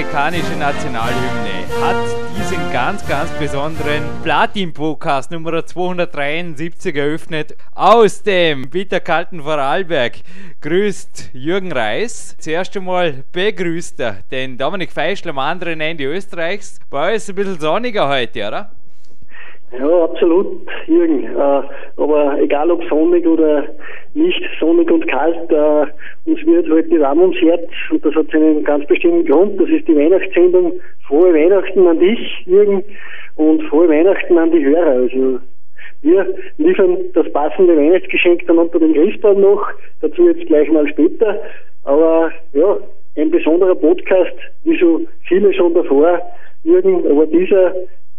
amerikanische Nationalhymne hat diesen ganz, ganz besonderen Platin-Podcast Nummer 273 eröffnet aus dem bitterkalten Vorarlberg. Grüßt Jürgen Reis. Zuerst einmal begrüßt er den Dominik Feischl am anderen Ende Österreichs. Bei euch ist es ein bisschen sonniger heute, oder? Ja, absolut, Jürgen. Äh, aber egal ob sonnig oder nicht sonnig und kalt, äh, uns wird heute warm ums Herz und das hat seinen ganz bestimmten Grund. Das ist die Weihnachtssendung. Frohe Weihnachten an dich, Jürgen, und frohe Weihnachten an die Hörer. Also wir liefern das passende Weihnachtsgeschenk dann unter dem Christbaum noch, dazu jetzt gleich mal später. Aber ja, ein besonderer Podcast, wie so viele schon davor, Jürgen, aber dieser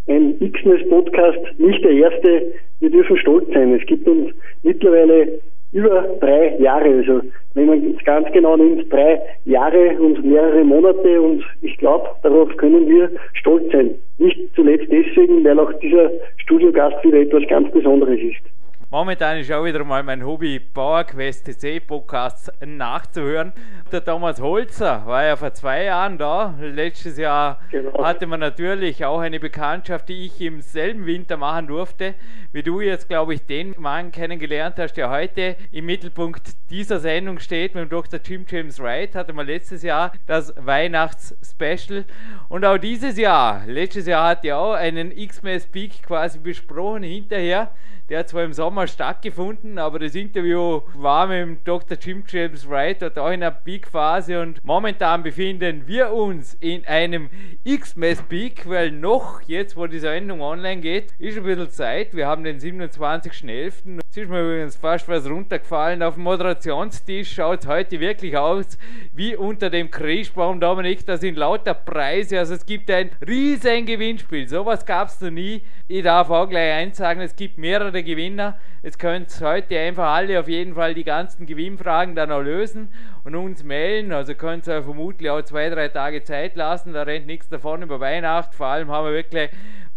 ein Xmas-Podcast nicht der erste. Wir dürfen stolz sein. Es gibt uns mittlerweile über drei Jahre, also wenn man es ganz genau nimmt, drei Jahre und mehrere Monate und ich glaube, darauf können wir stolz sein. Nicht zuletzt deswegen, weil auch dieser Studiogast wieder etwas ganz Besonderes ist. Momentan ist auch wieder mal mein Hobby, PowerQuest TC Podcasts nachzuhören. Der Thomas Holzer war ja vor zwei Jahren da. Letztes Jahr genau. hatte man natürlich auch eine Bekanntschaft, die ich im selben Winter machen durfte, wie du jetzt, glaube ich, den Mann kennengelernt hast, der heute im Mittelpunkt dieser Sendung steht. Mit dem Dr. Jim James Wright hatte man letztes Jahr das Weihnachts-Special. Und auch dieses Jahr, letztes Jahr hat er auch einen X-Mass Peak quasi besprochen hinterher. Der hat zwar im Sommer stattgefunden, aber das Interview war mit dem Dr. Jim James Wright dort auch in einer Peak-Phase und momentan befinden wir uns in einem X-Mess-Peak, weil noch jetzt, wo die Sendung online geht, ist ein bisschen Zeit. Wir haben den 27.11. Jetzt ist mir übrigens fast was runtergefallen. Auf dem Moderationstisch schaut es heute wirklich aus wie unter dem Krischbaum, Dominik. Da sind lauter Preise. Also es gibt ein riesen Gewinnspiel. Sowas gab es noch nie. Ich darf auch gleich eins sagen, es gibt mehrere Gewinner. Jetzt könnt heute einfach alle auf jeden Fall die ganzen Gewinnfragen dann auch lösen und uns melden. Also könnt ihr vermutlich auch zwei, drei Tage Zeit lassen. Da rennt nichts davon über Weihnachten. Vor allem haben wir wirklich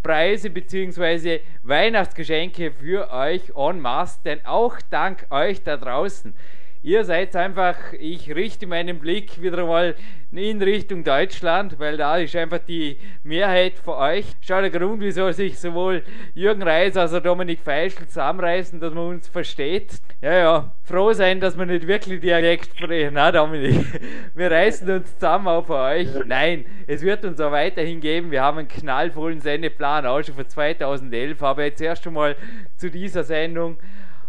Preise bzw. Weihnachtsgeschenke für euch en masse, denn auch dank euch da draußen. Ihr seid einfach, ich richte meinen Blick wieder mal in Richtung Deutschland, weil da ist einfach die Mehrheit von euch. Schau der Grund, wieso sich sowohl Jürgen Reis als auch Dominik Feischl zusammenreißen, dass man uns versteht. Ja, ja, froh sein, dass wir nicht wirklich Dialekt sprechen, na Dominik. Wir reißen uns zusammen auf euch. Nein, es wird uns auch weiterhin geben. Wir haben einen knallvollen Sendeplan, auch schon für 2011, aber jetzt erst einmal zu dieser Sendung.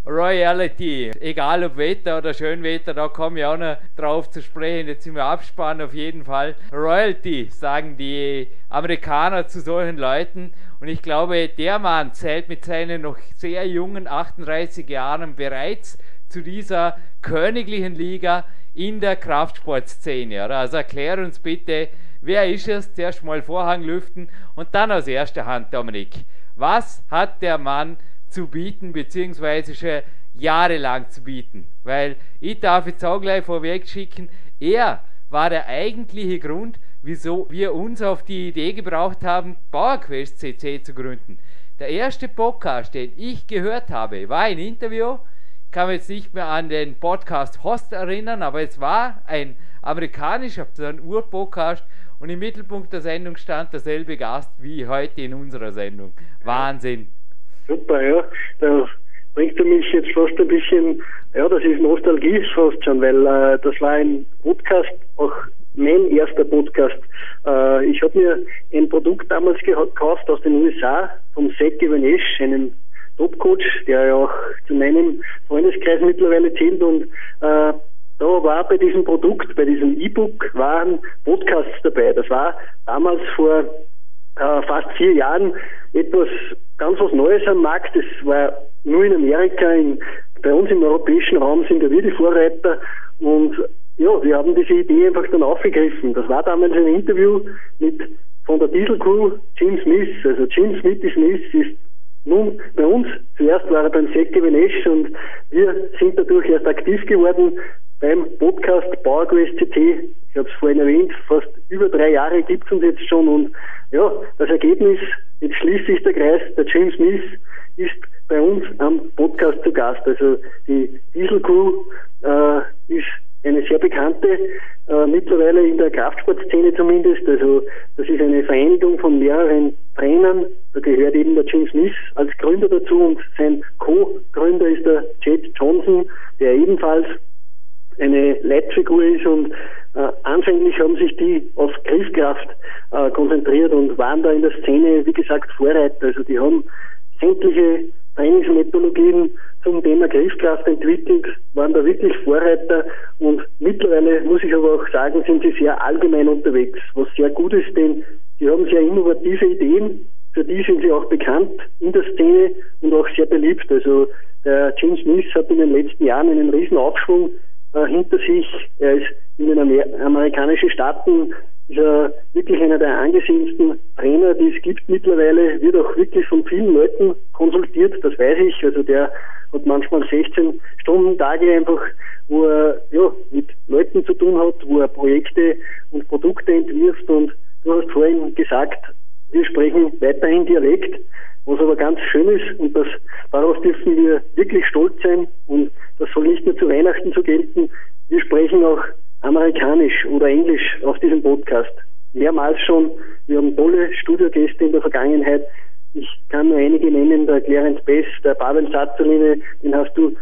Royalty, egal ob Wetter oder Schönwetter, da komme ich auch noch drauf zu sprechen. Jetzt sind wir abspannen auf jeden Fall. Royalty, sagen die Amerikaner zu solchen Leuten. Und ich glaube, der Mann zählt mit seinen noch sehr jungen 38 Jahren bereits zu dieser königlichen Liga in der Kraftsportszene. Also erklär uns bitte, wer ist es? Zuerst mal Vorhang lüften und dann aus erster Hand, Dominik. Was hat der Mann zu bieten, beziehungsweise schon jahrelang zu bieten. Weil ich darf jetzt auch gleich vorweg schicken, er war der eigentliche Grund, wieso wir uns auf die Idee gebraucht haben, PowerQuest CC zu gründen. Der erste Podcast, den ich gehört habe, war ein Interview. Ich kann mich jetzt nicht mehr an den Podcast-Host erinnern, aber es war ein amerikanischer, so ein Ur-Podcast und im Mittelpunkt der Sendung stand derselbe Gast wie heute in unserer Sendung. Wahnsinn. Super, ja. Da bringst du mich jetzt fast ein bisschen, ja, das ist Nostalgie fast schon, weil äh, das war ein Podcast, auch mein erster Podcast. Äh, ich habe mir ein Produkt damals gekauft aus den USA vom Seth Givenesh, einem Top-Coach, der ja auch zu meinem Freundeskreis mittlerweile zählt und äh, da war bei diesem Produkt, bei diesem E-Book, waren Podcasts dabei. Das war damals vor äh, fast vier Jahren etwas ganz was Neues am Markt. Das war nur in Amerika, in, bei uns im europäischen Raum sind wir die Vorreiter und ja, wir haben diese Idee einfach dann aufgegriffen. Das war damals ein Interview mit von der Diesel Crew Jim Smith. Also Jim Smithy Smith ist nun bei uns. Zuerst war er beim Säcke Venesch und wir sind dadurch erst aktiv geworden beim Podcast PowerQuest CT. Ich habe es vorhin erwähnt, fast über drei Jahre gibt es uns jetzt schon und ja, das Ergebnis, jetzt schließt sich der Kreis, der James Smith ist bei uns am Podcast zu Gast. Also die Diesel Crew äh, ist eine sehr bekannte, äh, mittlerweile in der Kraftsportszene zumindest. Also das ist eine Vereinigung von mehreren Trainern. Da gehört eben der James Smith als Gründer dazu und sein Co-Gründer ist der Jet Johnson, der ebenfalls eine Leitfigur ist und äh, anfänglich haben sich die auf Griffkraft äh, konzentriert und waren da in der Szene, wie gesagt, Vorreiter. Also die haben sämtliche Trainingsmethodologien zum Thema Griffkraft entwickelt, waren da wirklich Vorreiter und mittlerweile muss ich aber auch sagen, sind sie sehr allgemein unterwegs, was sehr gut ist, denn sie haben sehr innovative Ideen, für die sind sie auch bekannt in der Szene und auch sehr beliebt. Also der James Smith hat in den letzten Jahren einen riesen Aufschwung äh, hinter sich. Er ist in den Amer amerikanischen Staaten ist er wirklich einer der angesehensten Trainer, die es gibt mittlerweile, wird auch wirklich von vielen Leuten konsultiert, das weiß ich. Also der hat manchmal 16 Stunden Tage einfach, wo er ja, mit Leuten zu tun hat, wo er Projekte und Produkte entwirft und du hast vorhin gesagt, wir sprechen weiterhin Dialekt, was aber ganz schön ist und das, darauf dürfen wir wirklich stolz sein und das soll nicht nur zu Weihnachten so gelten. Wir sprechen auch Amerikanisch oder Englisch auf diesem Podcast. Mehrmals schon. Wir haben tolle Studiogäste in der Vergangenheit. Ich kann nur einige nennen, der Clarence Bess, der Pavel Satzeline, den hast du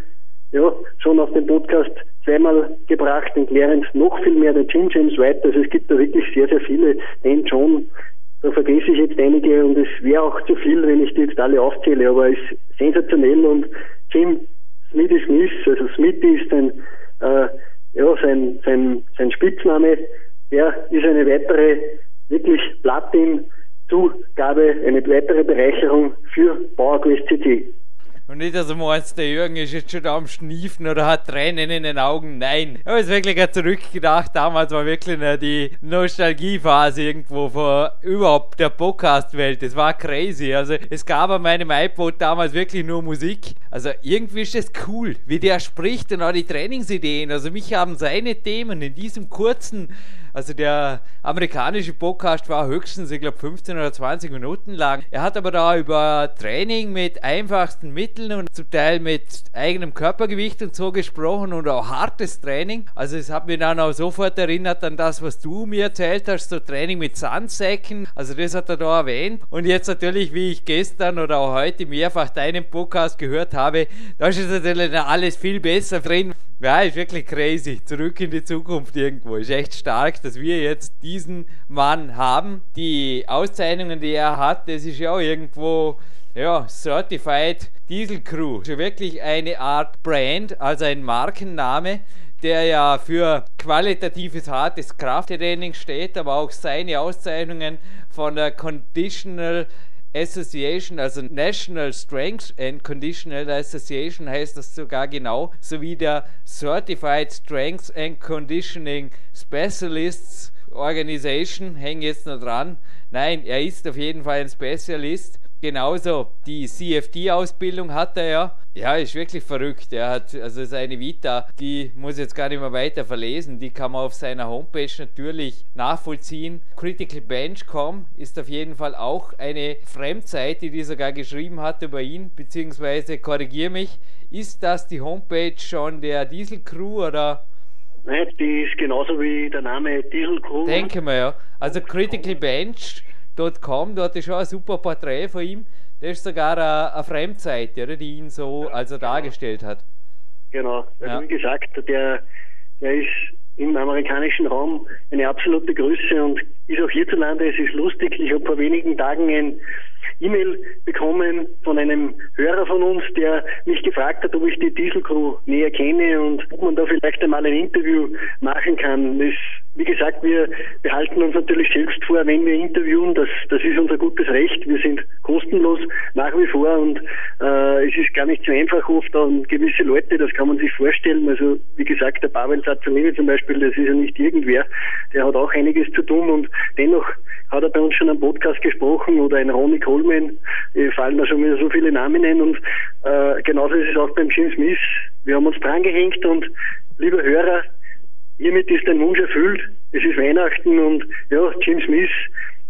ja schon auf dem Podcast zweimal gebracht, den Clarence noch viel mehr, der Jim James White. Also es gibt da wirklich sehr, sehr viele. Den John, da vergesse ich jetzt einige und es wäre auch zu viel, wenn ich die jetzt alle aufzähle, aber es ist sensationell und Jim Smithy Smith, also Smithy ist ein äh, ja, sein, sein, sein Spitzname, der ist eine weitere wirklich Platin-Zugabe, eine weitere Bereicherung für PowerQuest CT. Und nicht, dass du meinst, der Jürgen ist jetzt schon da am Schniefen oder hat Tränen in den Augen. Nein. Ich habe jetzt wirklich zurückgedacht. Damals war wirklich die Nostalgiephase irgendwo vor überhaupt der Podcast-Welt. Das war crazy. Also, es gab an meinem iPod damals wirklich nur Musik. Also, irgendwie ist das cool, wie der spricht und auch die Trainingsideen. Also, mich haben seine Themen in diesem kurzen also der amerikanische Podcast war höchstens, ich glaube, 15 oder 20 Minuten lang. Er hat aber da über Training mit einfachsten Mitteln und zum Teil mit eigenem Körpergewicht und so gesprochen und auch hartes Training. Also es hat mich dann auch sofort erinnert an das, was du mir erzählt hast, so Training mit Sandsäcken. Also das hat er da erwähnt. Und jetzt natürlich, wie ich gestern oder auch heute mehrfach deinen Podcast gehört habe, da ist natürlich alles viel besser drin. Ja, ist wirklich crazy. Zurück in die Zukunft irgendwo. Ist echt stark, dass wir jetzt diesen Mann haben. Die Auszeichnungen, die er hat, das ist ja auch irgendwo ja, Certified Diesel Crew. Ja wirklich eine Art Brand, also ein Markenname, der ja für qualitatives hartes Krafttraining steht, aber auch seine Auszeichnungen von der Conditional Association, also National Strength and Conditional Association heißt das sogar genau, sowie der Certified Strength and Conditioning Specialists Organization, hängen jetzt noch dran. Nein, er ist auf jeden Fall ein Spezialist genauso die CFD-Ausbildung hat er ja. Ja, ist wirklich verrückt. Er hat also seine Vita, die muss ich jetzt gar nicht mehr weiter verlesen. Die kann man auf seiner Homepage natürlich nachvollziehen. CriticalBench.com ist auf jeden Fall auch eine Fremdseite, die sogar geschrieben hat über ihn, beziehungsweise korrigiere mich, ist das die Homepage schon der Diesel Crew oder Nein, die ist genauso wie der Name Diesel Crew. Denke mal, ja. Also Critical Bench dort ist schon ein super Porträt von ihm. Das ist sogar eine, eine Fremdseite, oder, die ihn so also dargestellt hat. Genau, also ja. wie gesagt, der, der ist im amerikanischen Raum eine absolute Größe und ist auch hierzulande, es ist lustig, ich habe vor wenigen Tagen ein E-Mail bekommen von einem Hörer von uns, der mich gefragt hat, ob ich die Dieselcrew näher kenne und ob man da vielleicht einmal ein Interview machen kann. Das, wie gesagt, wir behalten uns natürlich selbst vor, wenn wir interviewen, das, das ist unser gutes Recht. Wir sind kostenlos nach wie vor und äh, es ist gar nicht so einfach oft an gewisse Leute, das kann man sich vorstellen. Also wie gesagt, der Pavel Sazzolini zum Beispiel, das ist ja nicht irgendwer, der hat auch einiges zu tun und dennoch hat er bei uns schon am Podcast gesprochen oder ein Ronnie Coleman, äh, fallen da schon wieder so viele Namen ein und äh, genauso ist es auch beim Jim Smith. Wir haben uns drangehängt und liebe Hörer, hiermit ist dein Wunsch erfüllt. Es ist Weihnachten und ja, Jim Smith,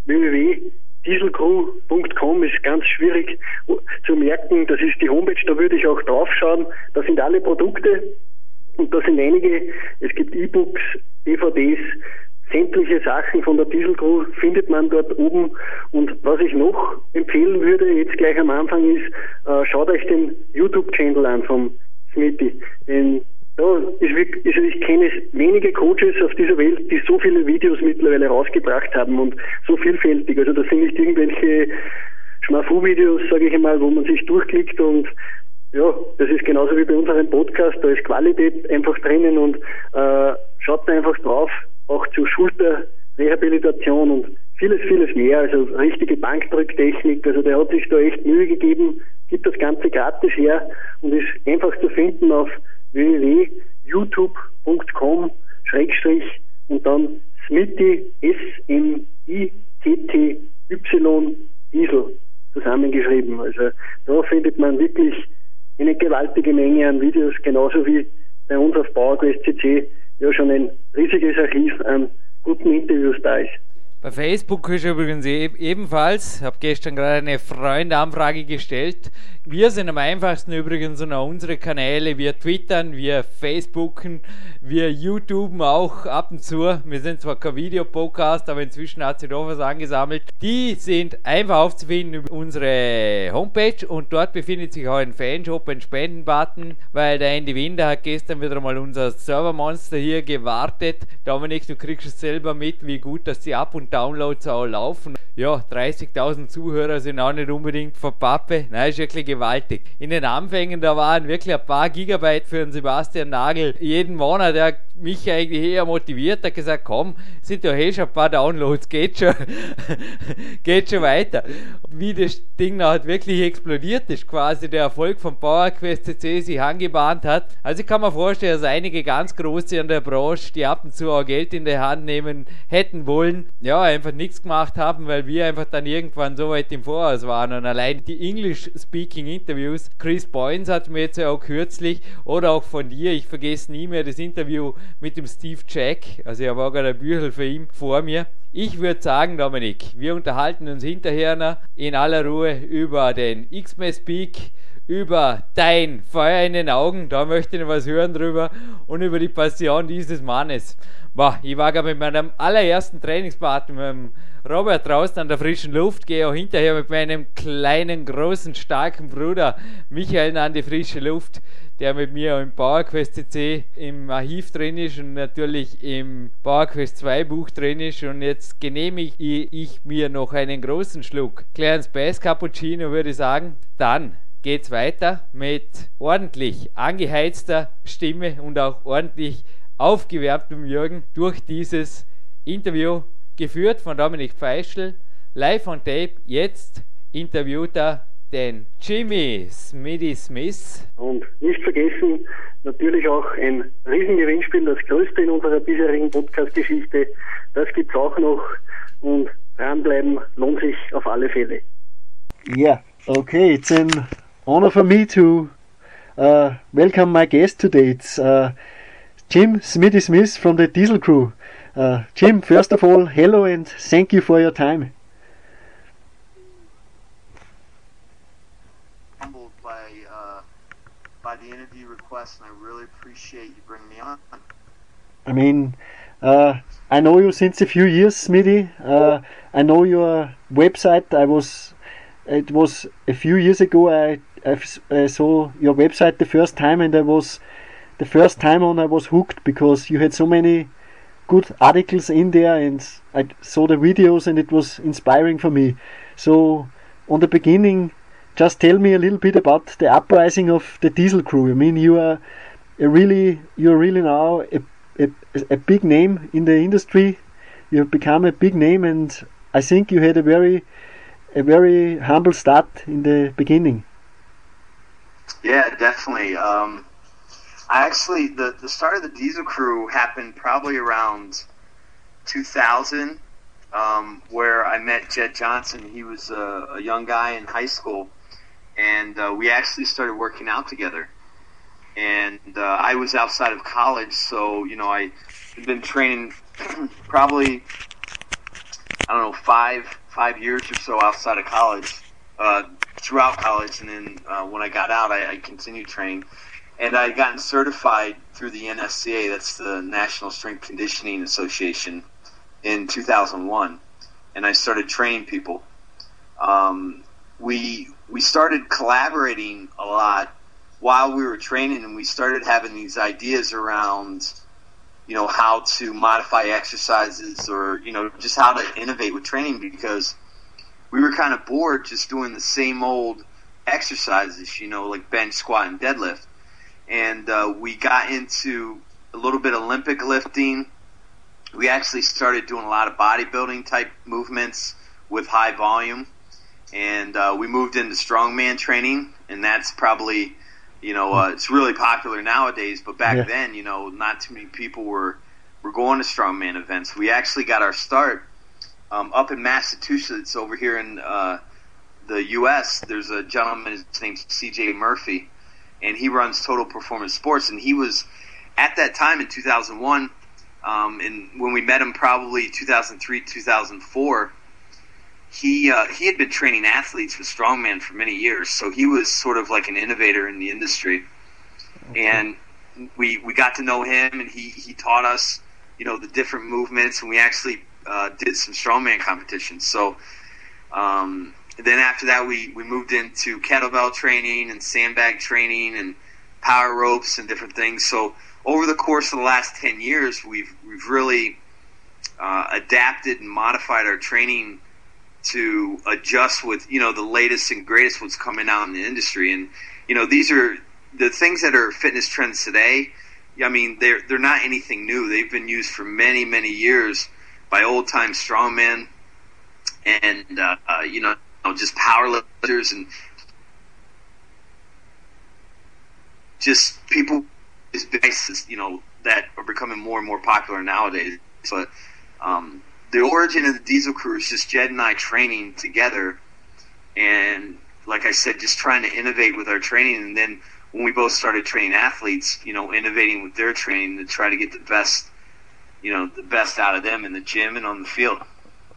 www.dieselcrew.com ist ganz schwierig zu merken. Das ist die Homepage, da würde ich auch draufschauen. Da sind alle Produkte und da sind einige. Es gibt E-Books, DVDs, sämtliche Sachen von der Dieselcrew findet man dort oben. Und was ich noch empfehlen würde, jetzt gleich am Anfang, ist, äh, schaut euch den YouTube-Channel an vom Smitty. Denn ja, ist, ist, ich kenne wenige Coaches auf dieser Welt, die so viele Videos mittlerweile rausgebracht haben und so vielfältig. Also das sind nicht irgendwelche Schmafu-Videos, sage ich einmal, wo man sich durchklickt und ja, das ist genauso wie bei unserem Podcast, da ist Qualität einfach drinnen und äh, schaut da einfach drauf, auch zur Schulterrehabilitation und vieles, vieles mehr, also richtige Bankdrücktechnik, also der hat sich da echt Mühe gegeben, gibt das Ganze gratis her und ist einfach zu finden auf www.youtube.com Schrägstrich und dann Smitty S-M-I-T-T-Y Diesel zusammengeschrieben. Also da findet man wirklich eine gewaltige Menge an Videos, genauso wie bei uns auf PowerQuest CC ja schon ein riesiges Archiv an guten Interviews da ist. Bei Facebook ist übrigens ebenfalls, habe gestern gerade eine Freundanfrage gestellt. Wir sind am einfachsten übrigens und auch unsere Kanäle. Wir twittern, wir Facebooken, wir YouTuben auch ab und zu. Wir sind zwar kein Videopodcast, aber inzwischen hat sich doch was angesammelt. Die sind einfach aufzufinden über unsere Homepage und dort befindet sich auch ein Fanshop, ein Spendenbutton, weil der Andy Winder hat gestern wieder mal unser Servermonster hier gewartet. Dominik, du kriegst es selber mit, wie gut dass die ab und Downloads auch laufen. Ja, 30.000 Zuhörer sind auch nicht unbedingt von Pappe. Nein, ist wirklich gewaltig. In den Anfängen, da waren wirklich ein paar Gigabyte für den Sebastian Nagel jeden Monat. Der mich eigentlich eher motiviert, hat gesagt, komm, sind ja eh schon ein paar Downloads, geht schon, geht schon weiter. Wie das Ding halt wirklich explodiert ist, quasi der Erfolg von PowerQuest CC sich angebahnt hat. Also ich kann mir vorstellen, dass einige ganz große in der Branche, die ab und zu auch Geld in die Hand nehmen hätten wollen, ja, einfach nichts gemacht haben, weil wir einfach dann irgendwann so weit im Voraus waren. Und allein die English-Speaking-Interviews, Chris Boynes hat mir jetzt ja auch kürzlich, oder auch von dir, ich vergesse nie mehr das Interview mit dem Steve Jack, also ich habe auch gerade ein Büchel für ihn vor mir. Ich würde sagen, Dominik, wir unterhalten uns hinterher in aller Ruhe über den X-Mess Peak, über dein Feuer in den Augen, da möchte ich noch was hören drüber, und über die Passion dieses Mannes. Boah, ich war gerade mit meinem allerersten Trainingspartner, mit dem Robert, draußen an der frischen Luft, gehe auch hinterher mit meinem kleinen, großen, starken Bruder Michael an die frische Luft, der mit mir im PowerQuest CC im Archiv drin ist und natürlich im PowerQuest 2 Buch drin ist. Und jetzt genehmige ich mir noch einen großen Schluck Clarence Bass Cappuccino, würde ich sagen. Dann geht's weiter mit ordentlich angeheizter Stimme und auch ordentlich aufgewärmtem Jürgen durch dieses Interview, geführt von Dominik Feischl, live on tape. Jetzt interviewt er den Jimmy Smitty Smith. Und nicht vergessen, natürlich auch ein Riesengewinnspiel, das größte in unserer bisherigen Podcast-Geschichte. Das gibt es auch noch und dranbleiben lohnt sich auf alle Fälle. Yeah, okay, it's an honor for me to uh, welcome my guest today. It's uh, Jim Smitty Smith from the Diesel Crew. Uh, Jim, first of all, hello and thank you for your time. Humbled by uh, by the interview request, and I really appreciate you bringing me on. I mean, uh, I know you since a few years, Smitty. Uh, I know your website. I was, it was a few years ago. I, I saw your website the first time, and I was the first time on I was hooked because you had so many good articles in there and I saw the videos and it was inspiring for me. So on the beginning, just tell me a little bit about the uprising of the diesel crew. I mean, you are a really, you're really now a, a, a big name in the industry. You have become a big name, and I think you had a very, a very humble start in the beginning. Yeah, definitely. Um, I actually the the start of the Diesel Crew happened probably around 2000, um, where I met Jed Johnson. He was a, a young guy in high school, and uh, we actually started working out together. And uh, I was outside of college, so you know I had been training probably I don't know five five years or so outside of college, uh, throughout college, and then uh, when I got out, I, I continued training. And I had gotten certified through the NSCA, that's the National Strength Conditioning Association, in 2001, and I started training people. Um, we we started collaborating a lot while we were training, and we started having these ideas around, you know, how to modify exercises or you know just how to innovate with training because we were kind of bored just doing the same old exercises, you know, like bench, squat, and deadlift. And uh, we got into a little bit of Olympic lifting we actually started doing a lot of bodybuilding type movements with high volume, and uh, we moved into strongman training, and that's probably, you know, uh, it's really popular nowadays. But back yeah. then, you know, not too many people were were going to strongman events. We actually got our start um, up in Massachusetts, over here in uh, the U.S. There's a gentleman, his name's C.J. Murphy, and he runs Total Performance Sports, and he was at that time in 2001 um, and when we met him, probably 2003, 2004, he uh, he had been training athletes with strongman for many years, so he was sort of like an innovator in the industry. Okay. And we we got to know him, and he he taught us, you know, the different movements, and we actually uh, did some strongman competitions. So. Um, then after that, we, we moved into kettlebell training and sandbag training and power ropes and different things. So over the course of the last 10 years, we've, we've really uh, adapted and modified our training to adjust with, you know, the latest and greatest what's coming out in the industry. And, you know, these are the things that are fitness trends today. I mean, they're, they're not anything new. They've been used for many, many years by old time strongmen and, uh, uh, you know, just power lifters and just people devices, you know, that are becoming more and more popular nowadays. But um, the origin of the Diesel Crew is just Jed and I training together, and like I said, just trying to innovate with our training. And then when we both started training athletes, you know, innovating with their training to try to get the best, you know, the best out of them in the gym and on the field.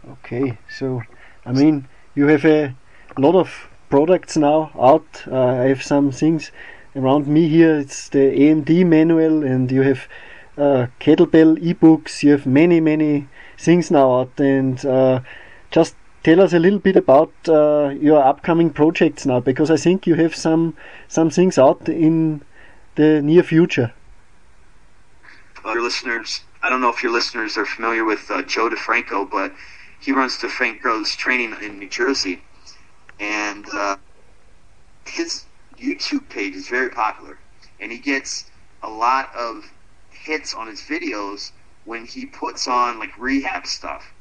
Okay, so I mean, you have a lot of products now out. Uh, I have some things around me here it's the Amped manual and you have uh, kettlebell ebooks you have many many things now out and uh, just tell us a little bit about uh, your upcoming projects now because I think you have some some things out in the near future. Your listeners, I don't know if your listeners are familiar with uh, Joe DeFranco, but he runs DeFranco's training in New Jersey, and uh, his YouTube page is very popular, and he gets a lot of hits on his videos when he puts on like rehab stuff.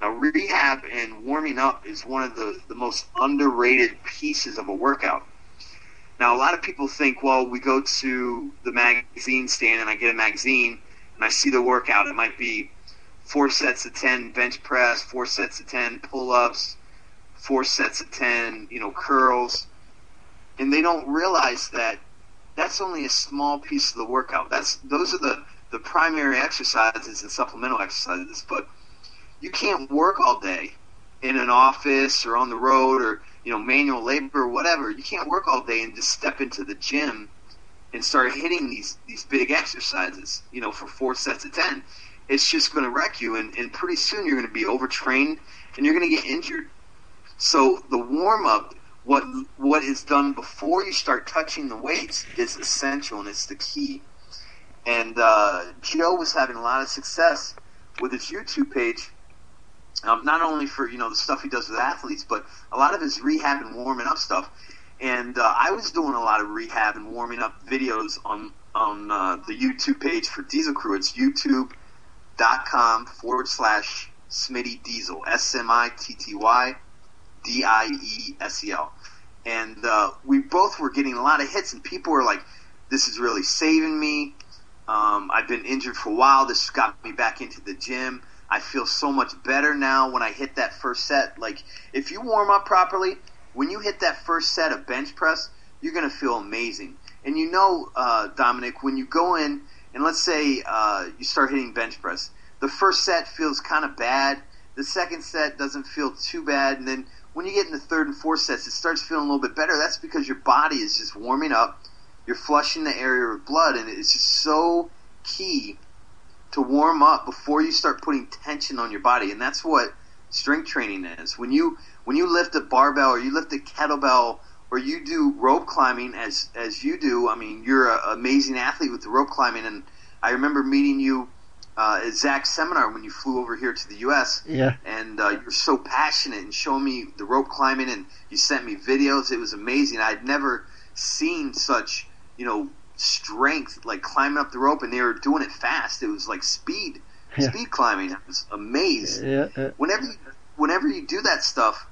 Now, rehab and warming up is one of the, the most underrated pieces of a workout. Now, a lot of people think, well, we go to the magazine stand and I get a magazine and I see the workout. It might be four sets of 10 bench press, four sets of 10 pull ups, four sets of 10, you know, curls and they don't realize that that's only a small piece of the workout. That's those are the the primary exercises and supplemental exercises, but you can't work all day in an office or on the road or you know manual labor or whatever. You can't work all day and just step into the gym and start hitting these these big exercises. You know, for four sets of ten, it's just going to wreck you, and, and pretty soon you're going to be overtrained and you're going to get injured. So the warm up what what is done before you start touching the weights is essential and it's the key. And uh, Joe was having a lot of success with his YouTube page, Um, not only for you know the stuff he does with athletes, but a lot of his rehab and warming up stuff. And uh, I was doing a lot of rehab and warming up videos on on uh, the YouTube page for Diesel Crew. It's youtube.com forward slash Smitty Diesel. S M I T T Y D I E S E L. And uh, we both were getting a lot of hits, and people were like, this is really saving me. Um, I've been injured for a while. This got me back into the gym. I feel so much better now when I hit that first set. Like, if you warm up properly, when you hit that first set of bench press, you're going to feel amazing. And you know, uh, Dominic, when you go in and let's say uh, you start hitting bench press, the first set feels kind of bad. The second set doesn't feel too bad, and then when you get in the third and fourth sets, it starts feeling a little bit better. That's because your body is just warming up. You're flushing the area with blood, and it's just so key to warm up before you start putting tension on your body. And that's what strength training is. When you when you lift a barbell or you lift a kettlebell or you do rope climbing as as you do, I mean, you're an amazing athlete with the rope climbing. And I remember meeting you uh, at Zach's seminar when you flew over here to the U.S. Yeah. And uh, you're so passionate and showing me the rope climbing, and you sent me videos. It was amazing. I'd never seen such, you know, strength like climbing up the rope, and they were doing it fast. It was like speed, Yeah. speed climbing. I was amazed. Yeah, uh, Whenever you, whenever you do that stuff,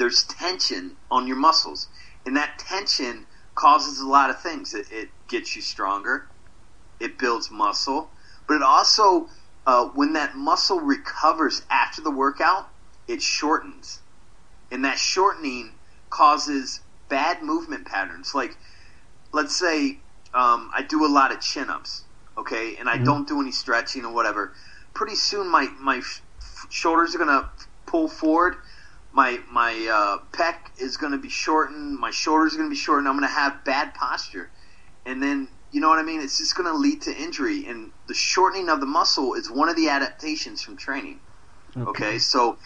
there's tension on your muscles, and that tension causes a lot of things. It, it gets you stronger. It builds muscle, but it also, uh, when that muscle recovers after the workout, it shortens, and that shortening causes bad movement patterns. Like, let's say um, I do a lot of chin ups, okay, and I Mhm. don't do any stretching or whatever. Pretty soon, my my f- shoulders are gonna pull forward. My my uh, pec is gonna be shortened. My shoulders are gonna be shortened. I'm gonna have bad posture, and then you know what I mean. It's just gonna lead to injury. And the shortening of the muscle is one of the adaptations from training. Okay, so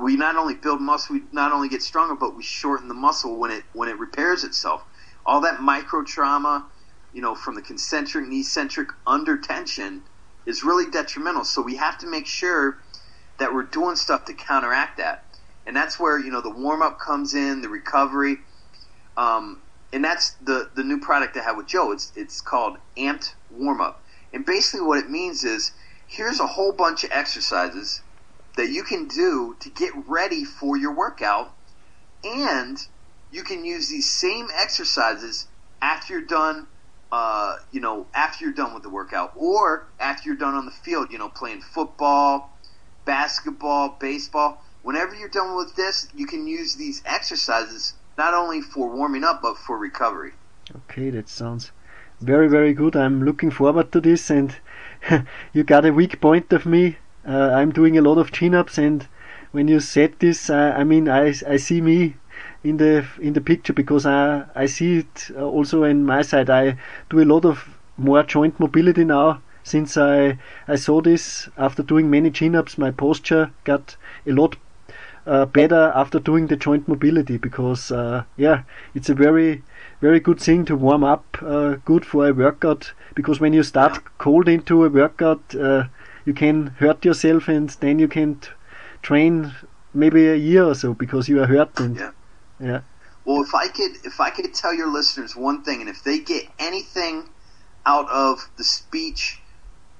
we not only build muscle, we not only get stronger, but we shorten the muscle when it when it repairs itself. All that micro trauma, you know, from the concentric and eccentric under tension is really detrimental. So we have to make sure that we're doing stuff to counteract that. And that's where, you know, the warm up comes in, the recovery. Um, and that's the, the new product I have with Joe. It's it's called Amped Warm Up. And basically what it means is here's a whole bunch of exercises that you can do to get ready for your workout and you can use these same exercises after you're done uh, you know after you're done with the workout or after you're done on the field you know playing football basketball baseball whenever you're done with this you can use these exercises not only for warming up but for recovery Okay, that sounds very, very good. I'm looking forward to this, and you got a weak point of me. Uh, I'm doing a lot of chin-ups, and when you said this, uh, I mean, I, I see me in the in the picture because I I see it uh, also in my side. I do a lot of more joint mobility now since I I saw this after doing many chin-ups. My posture got a lot uh, better after doing the joint mobility because uh, yeah, it's a very very good thing to warm up, uh, good for a workout. Because when you start cold into a workout, uh, you can hurt yourself, and then you can't train maybe a year or so because you are hurt. And Yeah. yeah, Well, if I could, if I could tell your listeners one thing, and if they get anything out of the speech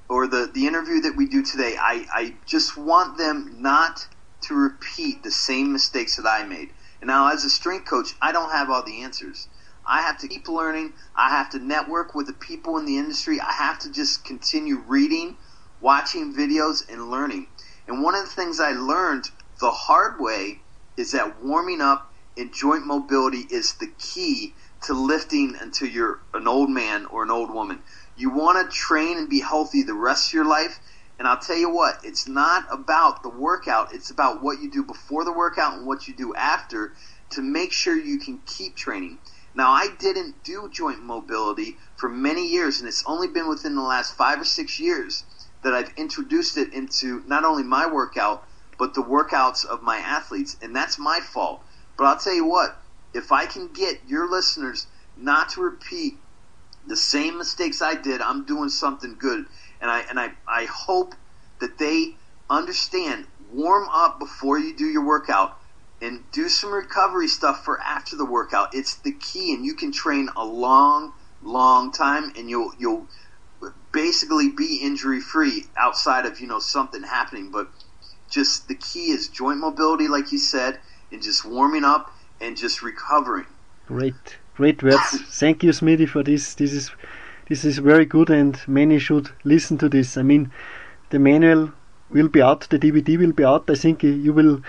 or the the interview that we do today, I I just want them not to repeat the same mistakes that I made. And now, as a strength coach, I don't have all the answers. I have to keep learning. I have to network with the people in the industry. I have to just continue reading, watching videos, and learning. And one of the things I learned the hard way is that warming up and joint mobility is the key to lifting until you're an old man or an old woman. You want to train and be healthy the rest of your life. And I'll tell you what, it's not about the workout, it's about what you do before the workout and what you do after to make sure you can keep training. Now, I didn't do joint mobility for many years, and it's only been within the last five or six years that I've introduced it into not only my workout, but the workouts of my athletes. And that's my fault. But I'll tell you what, if I can get your listeners not to repeat the same mistakes I did, I'm doing something good. And I and I, I hope that they understand warm up before you do your workout and do some recovery stuff for after the workout. It's the key, and you can train a long, long time, and you'll you'll basically be injury free outside of you know something happening. But just the key is joint mobility, like you said, and just warming up and just recovering. Great, great words. Thank you, Smitty, for this. This is this is very good, and many should listen to this. I mean, the manual will be out, the DVD will be out. I think you will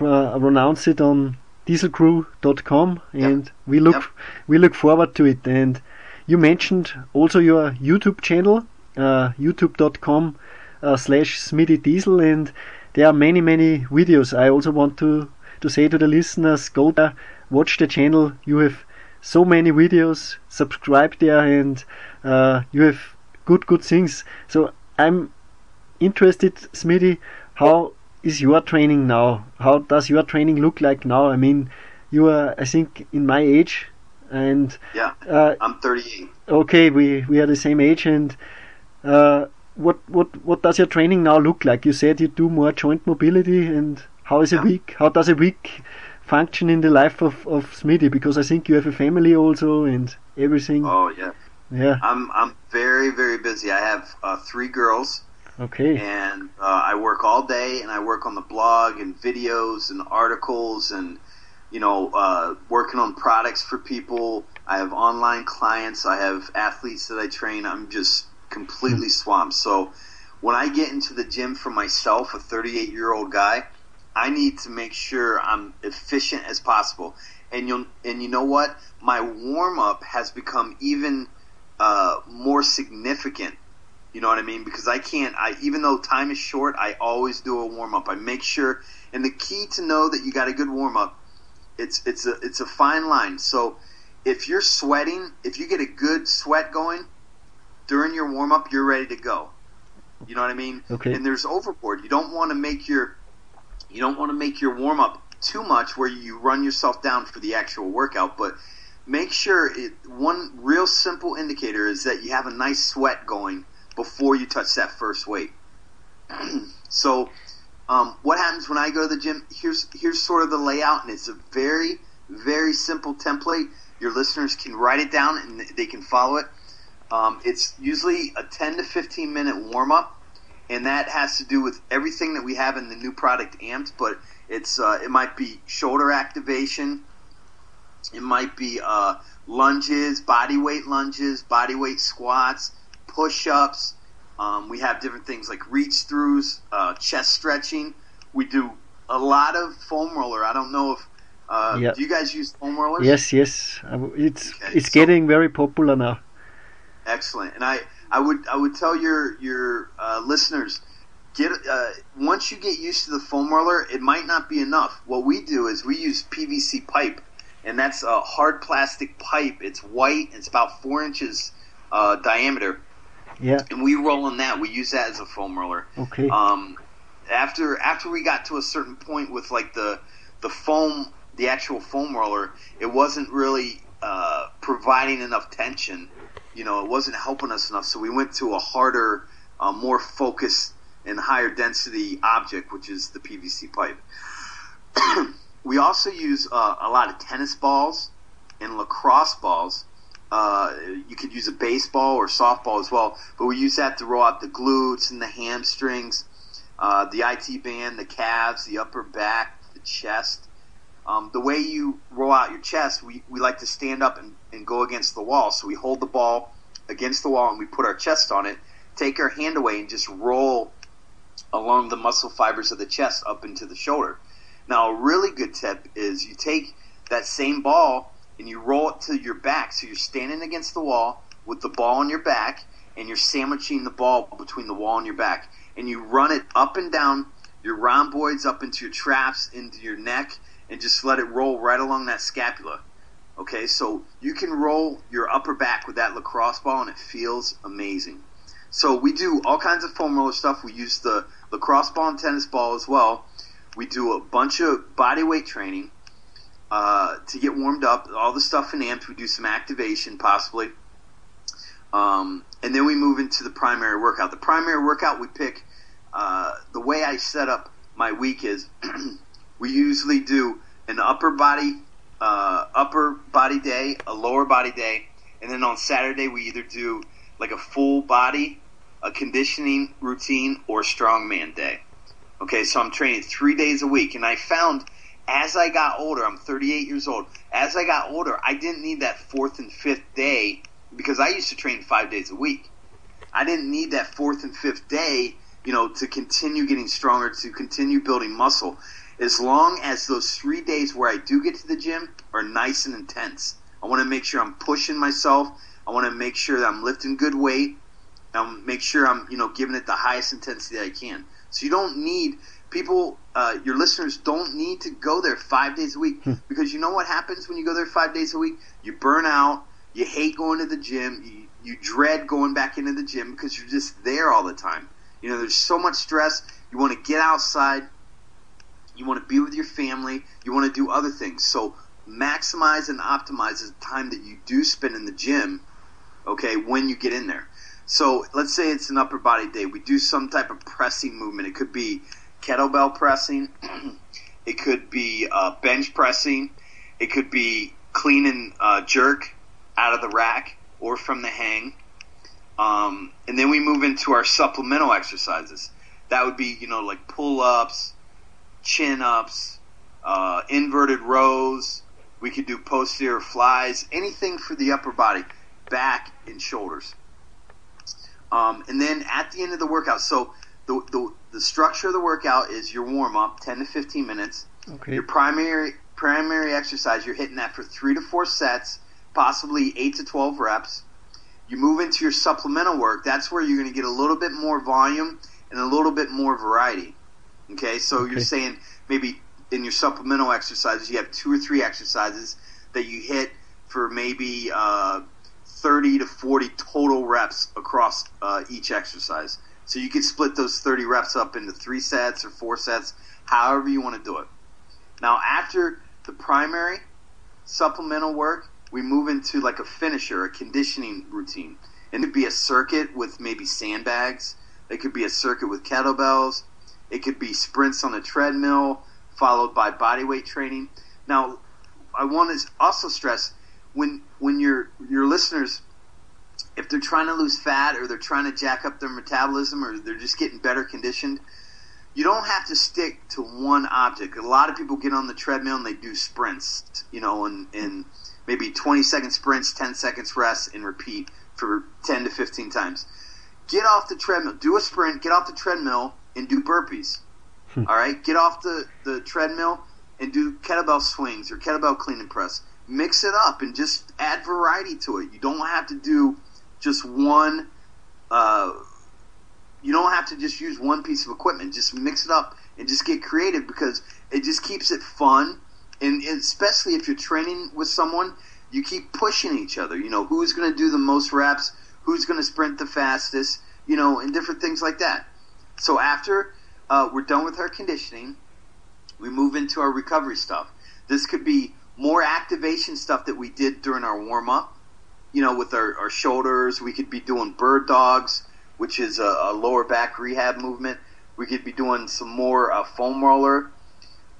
uh, announce it on dieselcrew.com, and yep. we look yep. we look forward to it. And you mentioned also your YouTube channel, uh, youtube.com uh, slash Smitty Diesel, and there are many many videos. I also want to to say to the listeners, go there, watch the channel. You have so many videos. Subscribe there, and uh, you have good good things. So I'm interested, Smitty, how is your training now? How does your training look like now? I mean, you are, I think, in my age, and yeah, uh, I'm 38. Okay, we we are the same age, and uh, what what what does your training now look like? You said you do more joint mobility, and how is yeah. a week? How does a week function in the life of of Smitty? Because I think you have a family also and everything. Oh yeah, yeah. I'm I'm very very busy. I have uh, three girls. Okay. And uh, I work all day, and I work on the blog and videos and articles, and you know, uh, working on products for people. I have online clients. I have athletes that I train. I'm just completely Hmm. swamped. So when I get into the gym for myself, a 38 year old guy, I need to make sure I'm efficient as possible. And you'll and you know what? My warm up has become even uh, more significant you know what I mean? Because I can't. I even though time is short, I always do a warm up. I make sure. And the key to know that you got a good warm up, it's it's a it's a fine line. So if you're sweating, if you get a good sweat going during your warm up, you're ready to go. You know what I mean? Okay. And there's overboard. You don't want to make your you don't want to make your warm up too much where you run yourself down for the actual workout, but make sure it one real simple indicator is that you have a nice sweat going before you touch that first weight. so, um, what happens when I go to the gym? Here's here's sort of the layout, and it's a very very simple template. Your listeners can write it down and they can follow it. Um, it's usually a 10 to 15 minute warm up, and that has to do with everything that we have in the new product Amped. But it's uh, it might be shoulder activation, it might be uh, lunges, body weight lunges, body weight squats push-ups. Um, we have different things like reach throughs, uh, chest stretching. We do a lot of foam roller. I don't know if uh, Yeah. do you guys use foam rollers? Yes, yes. It's Okay, it's so- getting very popular now. Excellent. And I, I would I would tell your your uh, listeners get uh, once you get used to the foam roller, it might not be enough. What we do is we use PVC pipe, and that's a hard plastic pipe. It's white. It's about four inches uh, diameter, Yeah. and we roll on that. We use that as a foam roller. Okay. um, after after we got to a certain point with like the the foam, the actual foam roller, it wasn't really uh, providing enough tension. You know, it wasn't helping us enough. So we went to a harder, uh, more focused and higher density object, which is the PVC pipe. we also use uh, a lot of tennis balls and lacrosse balls. Uh, you could use a baseball or softball as well, but we use that to roll out the glutes and the hamstrings, uh, the IT band, the calves, the upper back, the chest. Um, the way you roll out your chest, we, we like to stand up and, and go against the wall. So we hold the ball against the wall and we put our chest on it, take our hand away, and just roll along the muscle fibers of the chest up into the shoulder. Now, a really good tip is you take that same ball and you roll it to your back. So you're standing against the wall with the ball on your back and you're sandwiching the ball between the wall and your back. And you run it up and down your rhomboids, up into your traps, into your neck, and just let it roll right along that scapula. Okay, so you can roll your upper back with that lacrosse ball and it feels amazing. So we do all kinds of foam roller stuff. We use the lacrosse ball and tennis ball as well. We do a bunch of body weight training uh, to get warmed up. All the stuff in amps. We do some activation possibly, um, and then we move into the primary workout. The primary workout we pick uh, the way I set up my week is we usually do an upper body uh, upper body day, a lower body day, and then on Saturday we either do like a full body, a conditioning routine, or strongman day. Okay, so I'm training three days a week, and I found as I got older, I'm 38 years old. As I got older, I didn't need that fourth and fifth day because I used to train five days a week. I didn't need that fourth and fifth day, you know, to continue getting stronger, to continue building muscle. As long as those three days where I do get to the gym are nice and intense. I want to make sure I'm pushing myself. I want to make sure that I'm lifting good weight. And make sure I'm, you know, giving it the highest intensity that I can. So you don't need people, uh, your listeners don't need to go there five days a week Hmm. because you know what happens when you go there five days a week? You burn out. You hate going to the gym. You, you dread going back into the gym because you're just there all the time. You know, there's so much stress. You want to get outside. You want to be with your family. You want to do other things. So maximize and optimize the time that you do spend in the gym. Okay, when you get in there. So let's say it's an upper body day. We do some type of pressing movement. It could be kettlebell pressing. it could be uh, bench pressing. It could be clean and uh, jerk out of the rack or from the hang. Um, and then we move into our supplemental exercises. That would be, you know, like pull ups, chin ups, uh, inverted rows. We could do posterior flies, anything for the upper body, back and shoulders. Um, and then at the end of the workout, so the, the, the structure of the workout is your warm up, 10 to 15 minutes. Okay. Your primary primary exercise, you're hitting that for three to four sets, possibly eight to 12 reps. You move into your supplemental work. That's where you're going to get a little bit more volume and a little bit more variety. Okay, so Okay. you're saying maybe in your supplemental exercises, you have two or three exercises that you hit for maybe uh, 30 to 40 total reps across uh, each exercise. So you could split those 30 reps up into three sets or four sets, however you want to do it. Now, after the primary supplemental work, we move into like a finisher, a conditioning routine. And it could be a circuit with maybe sandbags. It could be a circuit with kettlebells. It could be sprints on a treadmill, followed by body weight training. Now, I want to also stress when when your your listeners, if they're trying to lose fat or they're trying to jack up their metabolism or they're just getting better conditioned, you don't have to stick to one object. A lot of people get on the treadmill and they do sprints, you know, and, and maybe 20 second sprints, 10 seconds rest, and repeat for 10 to 15 times. Get off the treadmill, do a sprint, get off the treadmill, and do burpees. Hmm. All right, get off the, the treadmill and do kettlebell swings or kettlebell clean and press. Mix it up and just add variety to it. You don't have to do just one. Uh, you don't have to just use one piece of equipment. Just mix it up and just get creative because it just keeps it fun. And especially if you're training with someone, you keep pushing each other. You know, who's going to do the most reps, who's going to sprint the fastest, you know, and different things like that. So after uh, we're done with our conditioning, we move into our recovery stuff. This could be more activation stuff that we did during our warm up. You know, with our, our shoulders, we could be doing bird dogs, which is a, a lower back rehab movement. We could be doing some more uh, foam roller.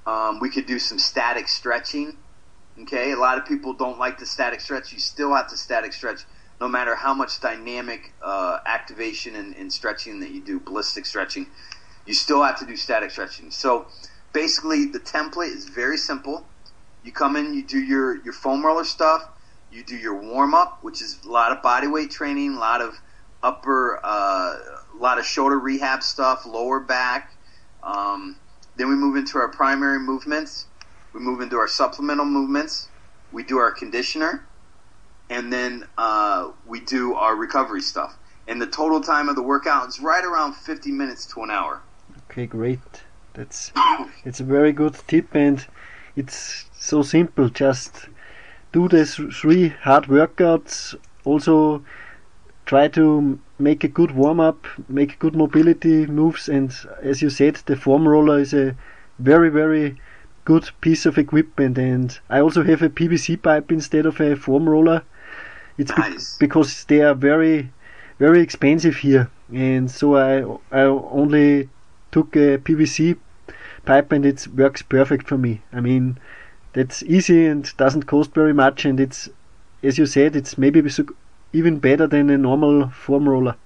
Um, we could do some static stretching. Okay, a lot of people don't like the static stretch. You still have to static stretch, no matter how much dynamic uh, activation and, and stretching that you do, ballistic stretching. You still have to do static stretching. So basically, the template is very simple. You come in, you do your, your foam roller stuff, you do your warm up, which is a lot of body weight training, a lot of upper, uh, a lot of shoulder rehab stuff, lower back. Um, then we move into our primary movements. We move into our supplemental movements. We do our conditioner, and then uh, we do our recovery stuff. And the total time of the workout is right around 50 minutes to an hour. Okay, great. That's it's a very good tip, and it's so simple. Just do the th- three hard workouts. Also, try to make a good warm up, make good mobility moves, and as you said, the foam roller is a very very good piece of equipment. And I also have a PVC pipe instead of a foam roller. It's be- because they are very very expensive here, and so I I only took a PVC pipe and it works perfect for me. I mean, that's easy and doesn't cost very much, and it's, as you said, it's maybe even better than a normal foam roller.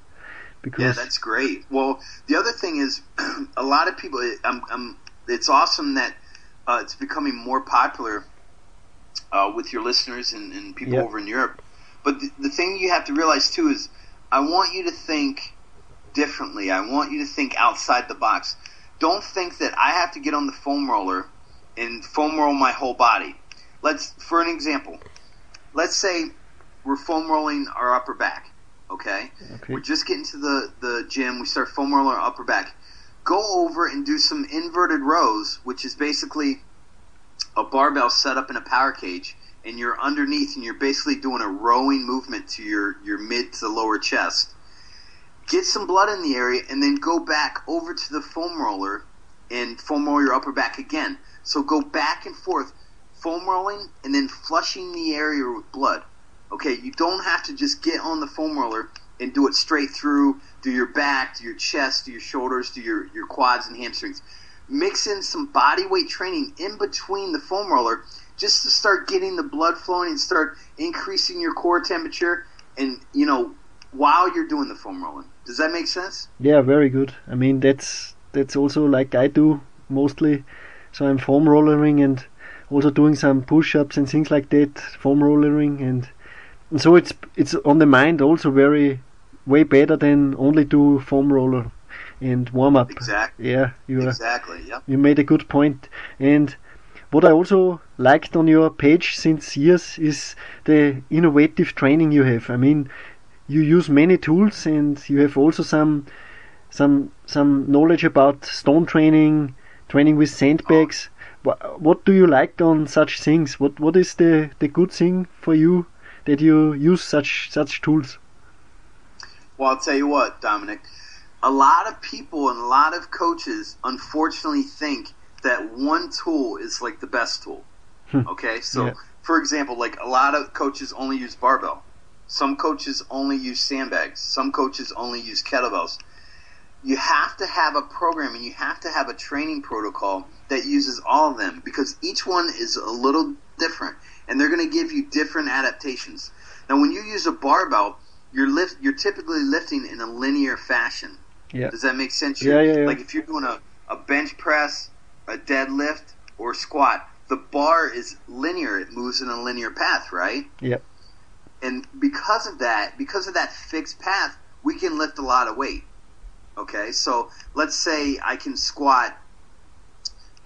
Because yeah, that's great. Well, the other thing is, a lot of people. I'm, I'm, it's awesome that uh, it's becoming more popular uh, with your listeners and, and people yep. over in Europe. But the, the thing you have to realize too is, I want you to think differently. I want you to think outside the box. Don't think that I have to get on the foam roller and foam roll my whole body. Let's, for an example, let's say we're foam rolling our upper back. Okay? okay. We're just getting to the, the gym. We start foam rolling our upper back. Go over and do some inverted rows, which is basically a barbell set up in a power cage, and you're underneath, and you're basically doing a rowing movement to your, your mid to lower chest. Get some blood in the area, and then go back over to the foam roller and foam roll your upper back again. So go back and forth, foam rolling, and then flushing the area with blood. Okay, you don't have to just get on the foam roller and do it straight through, do your back, do your chest, do your shoulders, do your, your quads and hamstrings. Mix in some body weight training in between the foam roller just to start getting the blood flowing and start increasing your core temperature and, you know, while you're doing the foam rolling. Does that make sense? Yeah, very good. I mean, that's that's also like I do mostly. So I'm foam rollering and also doing some push-ups and things like that, foam rollering and and so it's it's on the mind also very way better than only do foam roller and warm up. Exactly. Yeah, you exactly. Yeah. You made a good point. And what I also liked on your page since years is the innovative training you have. I mean, you use many tools and you have also some some some knowledge about stone training, training with sandbags. What, what do you like on such things? What what is the the good thing for you that you use such such tools? Well, I'll tell you what, Dominik. A lot of people and a lot of coaches, unfortunately, think that one tool is like the best tool. Hmm. okay, so yeah. for example, like a lot of coaches only use barbell. Some coaches only use sandbags. Some coaches only use kettlebells. You have to have a program and you have to have a training protocol that uses all of them because each one is a little different and they're going to give you different adaptations. Now, when you use a barbell, you're lift you're typically lifting in a linear fashion. Yeah. Does that make sense? Yeah, yeah, yeah. Like if you're doing a, a bench press, a deadlift, or squat, the bar is linear. It moves in a linear path, right? Yep. And because of that, because of that fixed path, we can lift a lot of weight. Okay, so let's say I can squat.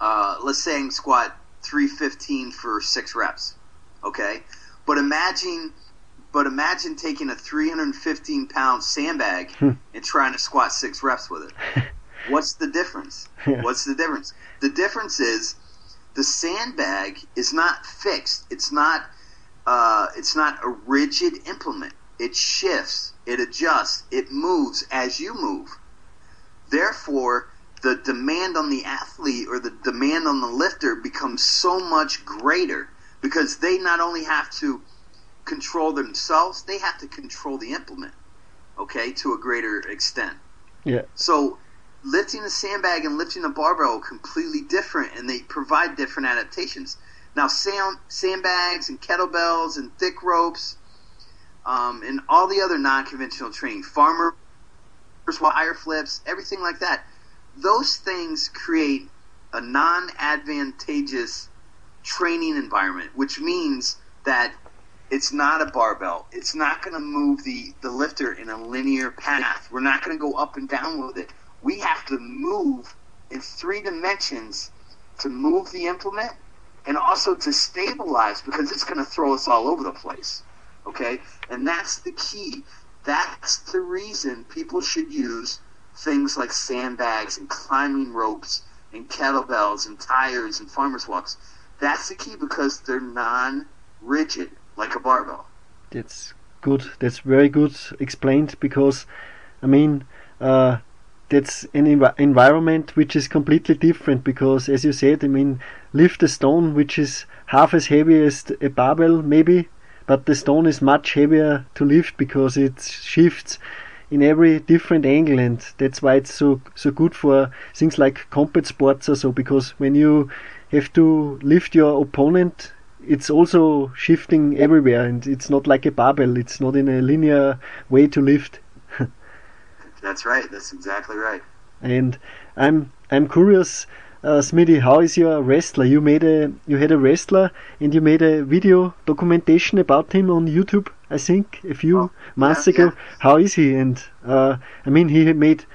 Uh, let's say I can squat 315 for six reps. Okay, but imagine, but imagine taking a 315 pound sandbag hmm. and trying to squat six reps with it. What's the difference? What's the difference? The difference is the sandbag is not fixed. It's not. Uh, it's not a rigid implement. It shifts. It adjusts. It moves as you move. Therefore, the demand on the athlete or the demand on the lifter becomes so much greater because they not only have to control themselves, they have to control the implement, okay, to a greater extent. Yeah. So lifting a sandbag and lifting a barbell are completely different, and they provide different adaptations. Now, sand, sandbags and kettlebells and thick ropes um, and all the other non-conventional training, farmer wire flips, everything like that, those things create a non-advantageous training environment, which means that it's not a barbell. It's not going to move the, the lifter in a linear path. We're not going to go up and down with it. We have to move in three dimensions to move the implement and also to stabilize because it's going to throw us all over the place. Okay? And that's the key. That's the reason people should use things like sandbags and climbing ropes and kettlebells and tires and farmer's walks that's the key because they're non-rigid like a barbell. That's good. That's very good explained because, I mean, uh, that's an env environment which is completely different because, as you said, I mean, lift a stone which is half as heavy as a barbell, maybe, but the stone is much heavier to lift because it shifts in every different angle, and that's why it's so so good for things like combat sports or so. Because when you have to lift your opponent, it's also shifting everywhere, and it's not like a barbell. It's not in a linear way to lift. That's right. That's exactly right. And I'm I'm curious, uh, Smitty, how is your wrestler? You made a you had a wrestler and you made a video documentation about him on YouTube. I think a few Oh, months yeah, ago. yeah. How is he? And uh, I mean, he had made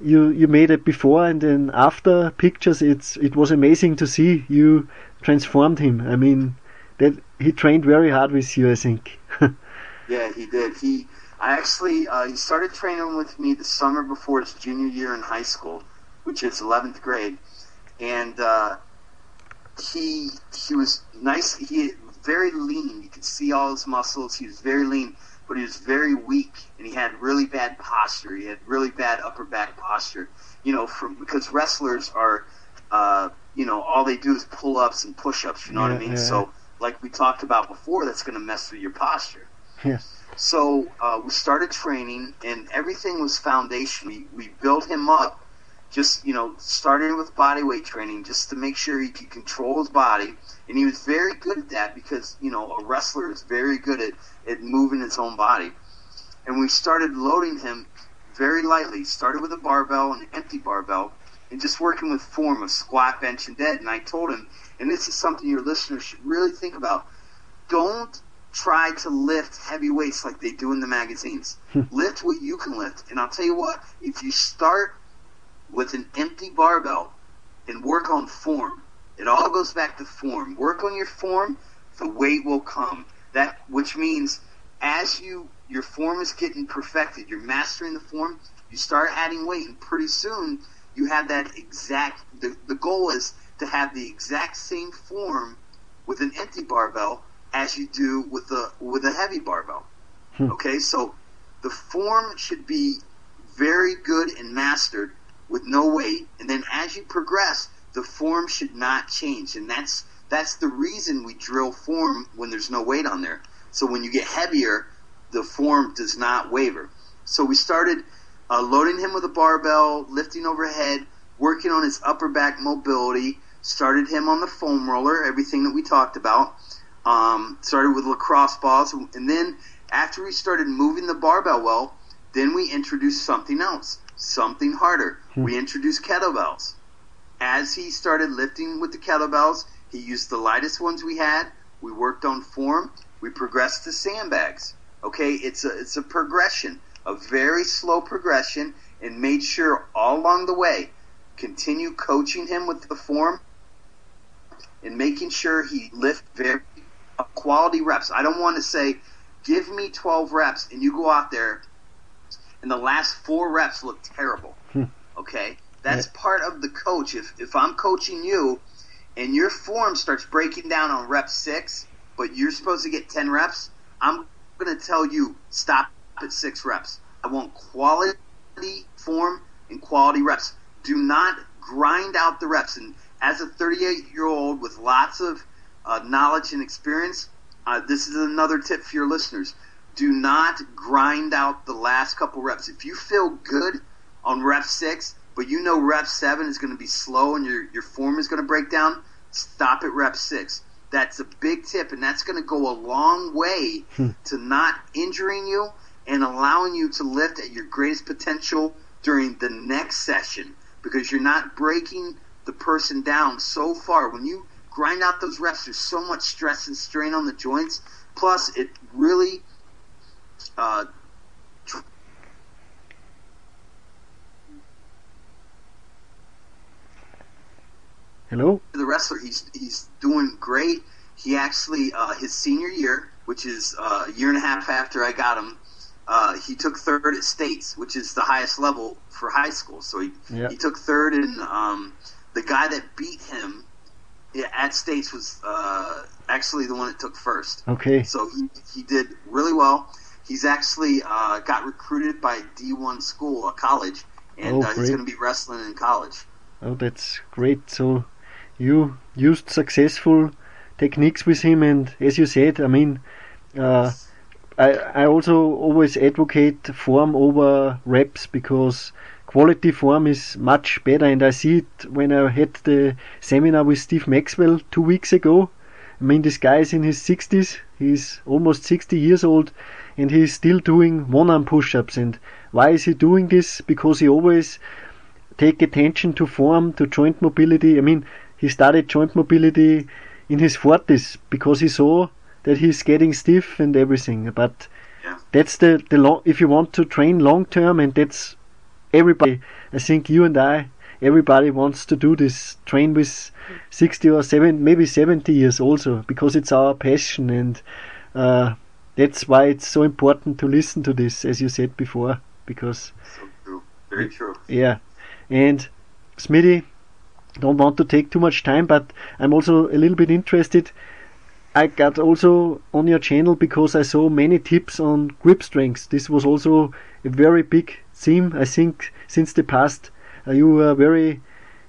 you you made it before and then after pictures. It's it was amazing to see you transformed him. I mean, that he trained very hard with you. I think. Yeah, he did. He, I actually, uh, he started training with me the summer before his junior year in high school, which is 11th grade, and uh, he he was nice. He very lean. You could see all his muscles. He was very lean, but he was very weak, and he had really bad posture. He had really bad upper back posture. You know, from because wrestlers are, uh, you know, all they do is pull ups and push ups. You know what I mean? yeah. So, like we talked about before, that's going to mess with your posture. yes. So uh, we started training, and everything was foundation. We, we built him up, just you know, starting with body weight training, just to make sure he could control his body, and he was very good at that because you know a wrestler is very good at at moving his own body, and we started loading him very lightly. Started with a barbell, an empty barbell, and just working with form of squat, bench, and dead. And I told him, and this is something your listeners should really think about. Don't try to lift heavy weights like they do in the magazines. Hmm. lift what you can lift. And I'll tell you what, if you start with an empty barbell and work on form, it all goes back to form. Work on your form, the weight will come. That which means as you your form is getting perfected, you're mastering the form, you start adding weight and pretty soon you have that exact the, the goal is to have the exact same form with an empty barbell as you do with a with a heavy barbell. Hmm. Okay, so the form should be very good and mastered with no weight, and then as you progress, the form should not change, and that's that's the reason we drill form when there's no weight on there. So when you get heavier, the form does not waver. So we started uh, loading him with a barbell, lifting overhead, working on his upper back mobility. Started him on the foam roller, everything that we talked about. Um, started with lacrosse balls, and then after we started moving the barbell well, then we introduced something else, something harder. Hmm. We introduced kettlebells. As he started lifting with the kettlebells, he used the lightest ones we had. We worked on form. We progressed to sandbags. Okay, it's a it's a progression, a very slow progression, and made sure all along the way, continue coaching him with the form, and making sure he lift very quality reps. I don't want to say, give me 12 reps, and you go out there, and the last four reps look terrible. Okay, that's part of the coach. If if I'm coaching you, and your form starts breaking down on rep six, but you're supposed to get 10 reps, I'm going to tell you stop at six reps. I want quality form and quality reps. Do not grind out the reps. And as a 38 year old with lots of uh, knowledge and experience, uh, this is another tip for your listeners. Do not grind out the last couple reps. If you feel good on rep six, but you know rep seven is going to be slow and your, your form is going to break down, stop at rep six. That's a big tip, and that's going to go a long way hmm. to not injuring you and allowing you to lift at your greatest potential during the next session because you're not breaking the person down so far. When you grind out those reps, there's so much stress and strain on the joints. Plus, it really uh, Hello. the wrestler. He's he's doing great. He actually uh, his senior year, which is uh, a year and a half after I got him, uh, he took third at states, which is the highest level for high school. So he Yeah. he took third, and um, the guy that beat him at states was uh, actually the one that took first. Okay. So he, he did really well. He's actually uh, got recruited by a D1 school, a college, and Oh, uh, he's going to be wrestling in college. Oh, that's great. So you used successful techniques with him, and as you said, I mean, uh, I, I also always advocate form over reps because quality form is much better and I see it when I had the seminar with Steve Maxwell two weeks ago. I mean this guy is in his 60s, he's almost 60 years old and he's still doing one arm push-ups and why is he doing this? Because he always take attention to form, to joint mobility. I mean he started joint mobility in his 40s because he saw that he's getting stiff and everything. But that's the the long. If you want to train long term, and that's everybody. I think you and I, everybody wants to do this. Train with 60 or 7, maybe 70 years also, because it's our passion, and uh, that's why it's so important to listen to this, as you said before. Because So true. Very true. yeah, and Smitty, don't want to take too much time, but I'm also a little bit interested. I got also on your channel because I saw many tips on grip strength. This was also a very big theme, I think, since the past. Uh, you are very,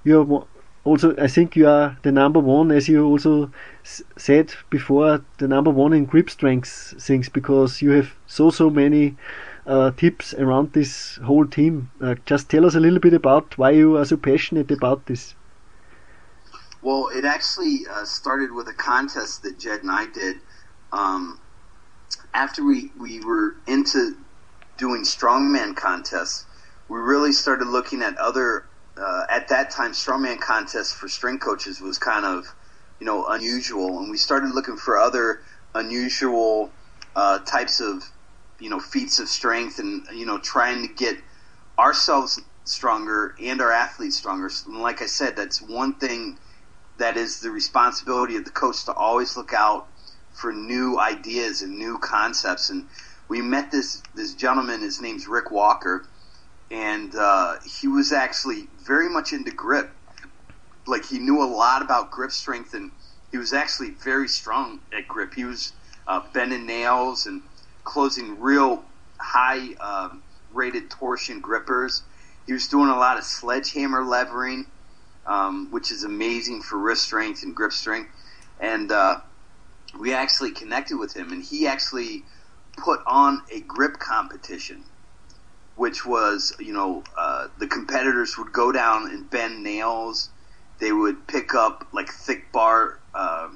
you are also, I think you are the number one, as you also said before, the number one in grip strength things because you have so so many uh, tips around this whole team. Uh, just tell us a little bit about why you are so passionate about this. Well, it actually uh, started with a contest that Jed and I did. Um, after we, we were into doing strongman contests, we really started looking at other, uh, at that time, strongman contests for strength coaches was kind of, you know, unusual. And we started looking for other unusual uh, types of, you know, feats of strength and, you know, trying to get ourselves stronger and our athletes stronger. And like I said, that's one thing that is the responsibility of the coach to always look out for new ideas and new concepts. And we met this this gentleman. His name's Rick Walker, and uh, he was actually very much into grip. Like he knew a lot about grip strength, and he was actually very strong at grip. He was uh, bending nails and closing real high um, rated torsion grippers. He was doing a lot of sledgehammer levering um, which is amazing for wrist strength and grip strength. And uh, we actually connected with him, and he actually put on a grip competition, which was, you know, uh, the competitors would go down and bend nails. They would pick up like thick bar, uh,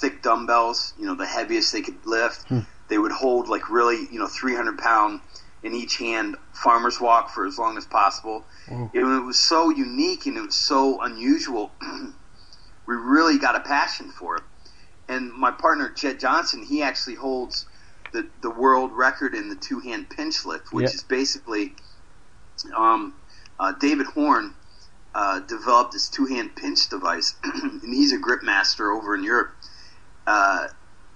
thick dumbbells, you know, the heaviest they could lift. They would hold like really, you know, 300 pound in each hand farmer's walk for as long as possible. It, it was so unique and it was so unusual. we really got a passion for it. And my partner Jed Johnson, he actually holds the the world record in the two hand pinch lift, which Yeah. is basically um, uh, David Horne uh, developed this two hand pinch device, and he's a grip master over in Europe. Uh,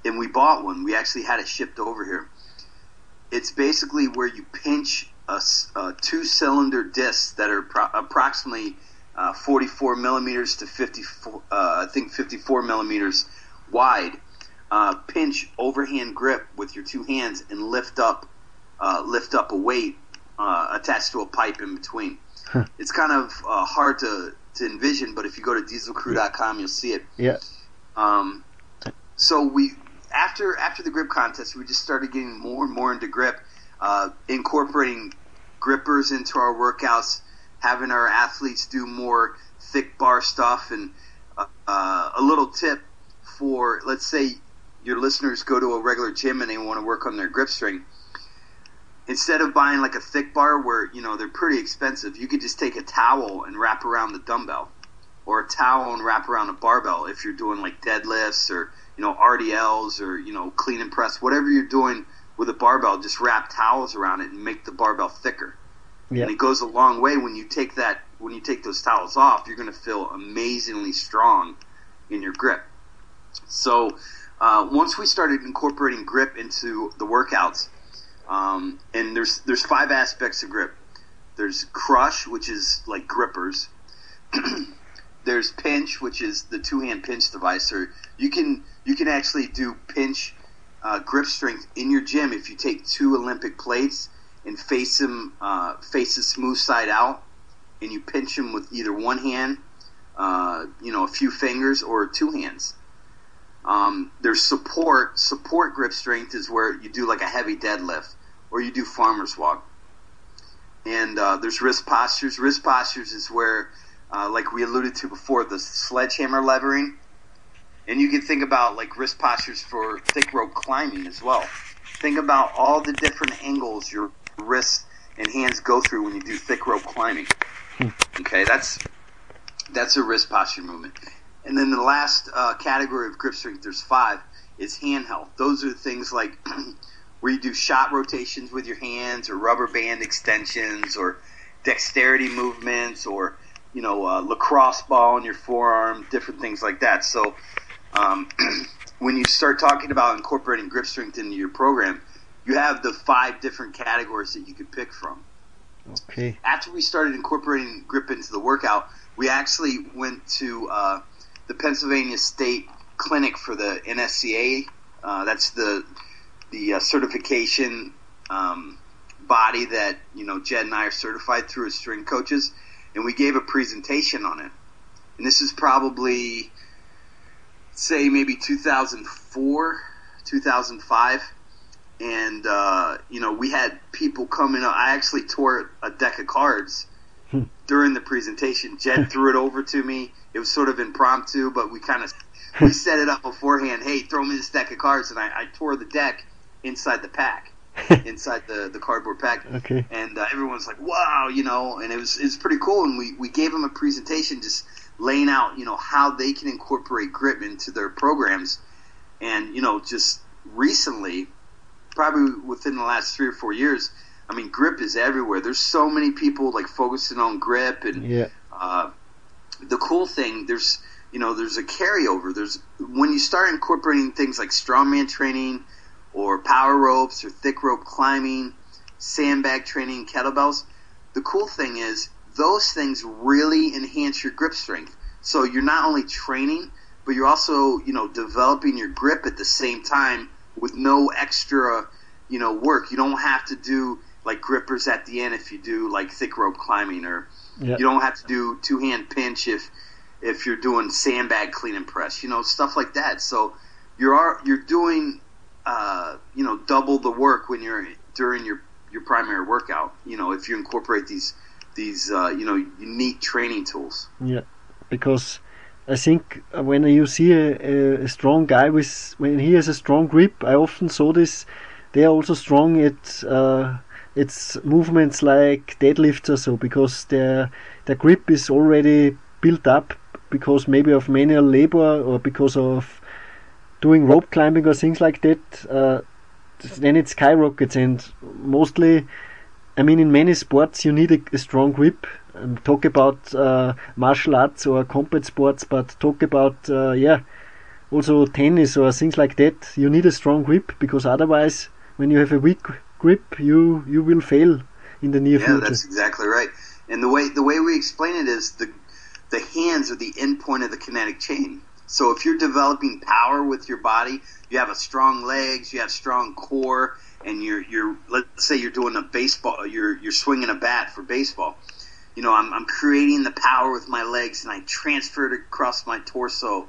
and we bought one. We actually had it shipped over here. It's basically where you pinch a, a two cylinder disc that are pro- approximately uh, 44 millimeters to 54, uh, I think 54 millimeters wide. Uh, pinch overhand grip with your two hands and lift up, uh, lift up a weight attached to a pipe in between. It's kind of uh, hard to, to envision, but if you go to dieselcrew.com, you'll see it. Yeah, Um, so we after after the grip contest, we just started getting more and more into grip, uh, incorporating grippers into our workouts, having our athletes do more thick bar stuff, and uh, uh, a little tip for let's say your listeners go to a regular gym and they want to work on their grip strength. Instead of buying like a thick bar where you know they're pretty expensive, you could just take a towel and wrap around the dumbbell or a towel and wrap around a barbell if you're doing like deadlifts or you know RDLs or you know clean and press, whatever you're doing with a barbell, just wrap towels around it and make the barbell thicker. Yeah. And it goes a long way when you take that when you take those towels off, you're going to feel amazingly strong in your grip. So uh, once we started incorporating grip into the workouts, um, and there's there's five aspects of grip. There's crush, which is like grippers. there's pinch, which is the two hand pinch device. Or you can you can actually do pinch uh, grip strength in your gym if you take two Olympic plates and face them uh, face the smooth side out, and you pinch them with either one hand, uh, you know, a few fingers, or two hands. Um, there's support. Support grip strength is where you do like a heavy deadlift or you do farmer's walk. And uh, there's wrist postures. Wrist postures is where, uh, like we alluded to before, the sledgehammer levering. And you can think about like wrist postures for thick rope climbing as well. Think about all the different angles your wrists and hands go through when you do thick rope climbing. Hmm. Okay, that's that's a wrist posture movement. And then the last uh, category of grip strength, there's five, is hand health. Those are things like where you do shot rotations with your hands, or rubber band extensions, or dexterity movements, or you know uh, lacrosse ball in your forearm, different things like that. So um, when you start talking about incorporating grip strength into your program, you have the five different categories that you could pick from. Okay. After we started incorporating grip into the workout, we actually went to uh, the Pennsylvania State Clinic for the NSCA. Uh, that's the the uh, certification um, body that you know Jed and I are certified through as string coaches, and we gave a presentation on it. And this is probably say maybe 2004, 2005 and uh, you know we had people coming up. I actually tore a deck of cards hmm. during the presentation. Jed threw it over to me. It was sort of impromptu, but we kind of we set it up beforehand. Hey, throw me this deck of cards, and I, I tore the deck inside the pack, inside the the cardboard pack. Okay. And uh, everyone's like, "Wow," you know, and it was it's pretty cool. And we we gave them a presentation just laying out, you know, how they can incorporate grip into their programs, and you know, just recently probably within the last three or four years, I mean, grip is everywhere. There's so many people like focusing on grip, and yeah. uh, the cool thing there's you know there's a carryover. There's when you start incorporating things like strongman training, or power ropes, or thick rope climbing, sandbag training, kettlebells. The cool thing is those things really enhance your grip strength. So you're not only training, but you're also you know developing your grip at the same time with no extra, you know, work. You don't have to do like grippers at the end if you do like thick rope climbing, or yep. you don't have to do two hand pinch if if you're doing sandbag clean and press. You know, stuff like that. So you're you're doing uh, you know double the work when you're during your your primary workout. You know, if you incorporate these these uh, you know unique training tools. Yeah, because I think when you see a, a, strong guy with when he has a strong grip, I often saw this. They are also strong at uh, its movements like deadlifts or so because their their grip is already built up because maybe of manual labor or because of doing rope climbing or things like that. Uh, then it skyrockets and mostly, I mean, in many sports you need a, a strong grip um, talk about uh, martial arts or combat sports, but talk about uh, yeah, also tennis or things like that. You need a strong grip because otherwise, when you have a weak grip, you you will fail in the near yeah, future. Yeah, that's exactly right. And the way the way we explain it is the the hands are the endpoint of the kinetic chain. So if you're developing power with your body, you have a strong legs, you have strong core, and you're you're let's say you're doing a baseball, you're you're swinging a bat for baseball you know, I'm, I'm creating the power with my legs and I transfer it across my torso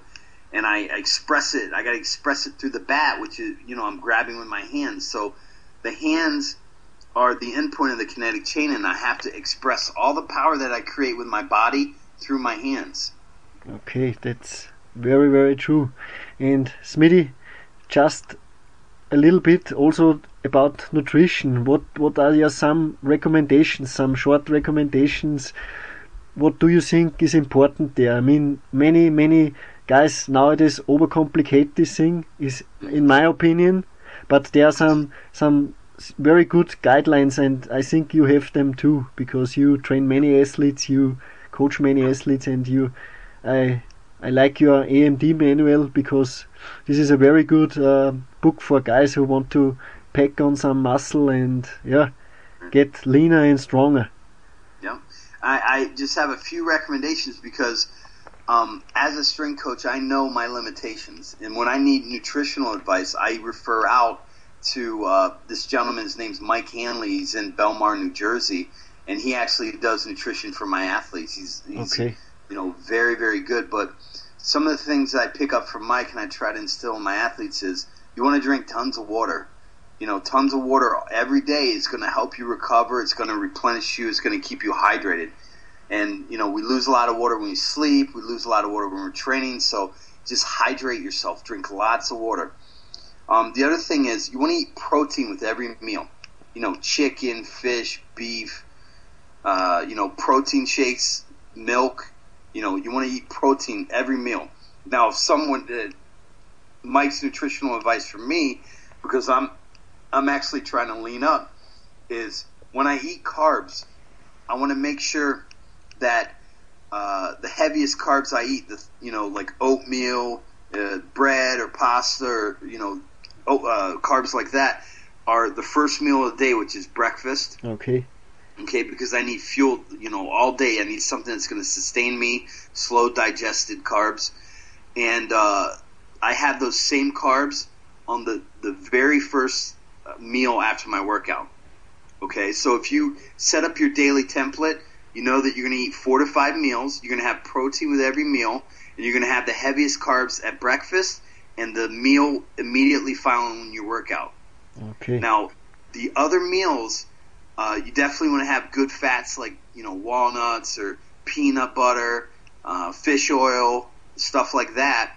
and I, I express it. I got to express it through the bat, which is, you know, I'm grabbing with my hands. So the hands are the endpoint of the kinetic chain and I have to express all the power that I create with my body through my hands. Okay, that's very, very true. And Smitty, just a little bit also about nutrition. What what are your some recommendations, some short recommendations? What do you think is important there? I mean, many many guys nowadays overcomplicate this thing. Is in my opinion, but there are some some very good guidelines, and I think you have them too because you train many athletes, you coach many athletes, and you I I like your Amped manual because this is a very good uh, book for guys who want to pack on some muscle and yeah, get leaner and stronger. Yeah, I, I just have a few recommendations because um, as a strength coach, I know my limitations, and when I need nutritional advice, I refer out to uh, this gentleman's name's Mike Hanley. He's in Belmar, New Jersey, and he actually does nutrition for my athletes. He's, he's okay. you know very very good, but some of the things I pick up from Mike and I try to instill in my athletes is you want to drink tons of water. You know, tons of water every day is going to help you recover. It's going to replenish you. It's going to keep you hydrated. And you know, we lose a lot of water when we sleep. We lose a lot of water when we're training. So just hydrate yourself. Drink lots of water. Um, the other thing is you want to eat protein with every meal. You know, chicken, fish, beef. Uh, you know, protein shakes, milk. You know, you want to eat protein every meal. Now, if someone did Mike's nutritional advice for me, because I'm I'm actually trying to lean up, is when I eat carbs, I want to make sure that uh, the heaviest carbs I eat, the you know like oatmeal, uh, bread or pasta, or you know uh, carbs like that, are the first meal of the day, which is breakfast. Okay. Okay, because I need fuel, you know, all day. I need something that's going to sustain me, slow digested carbs, and uh, I have those same carbs on the the very first uh, meal after my workout. Okay, so if you set up your daily template, you know that you're going to eat four to five meals. You're going to have protein with every meal, and you're going to have the heaviest carbs at breakfast and the meal immediately following your workout. Okay. Now, the other meals, uh, you definitely want to have good fats like you know walnuts or peanut butter, uh, fish oil, stuff like that.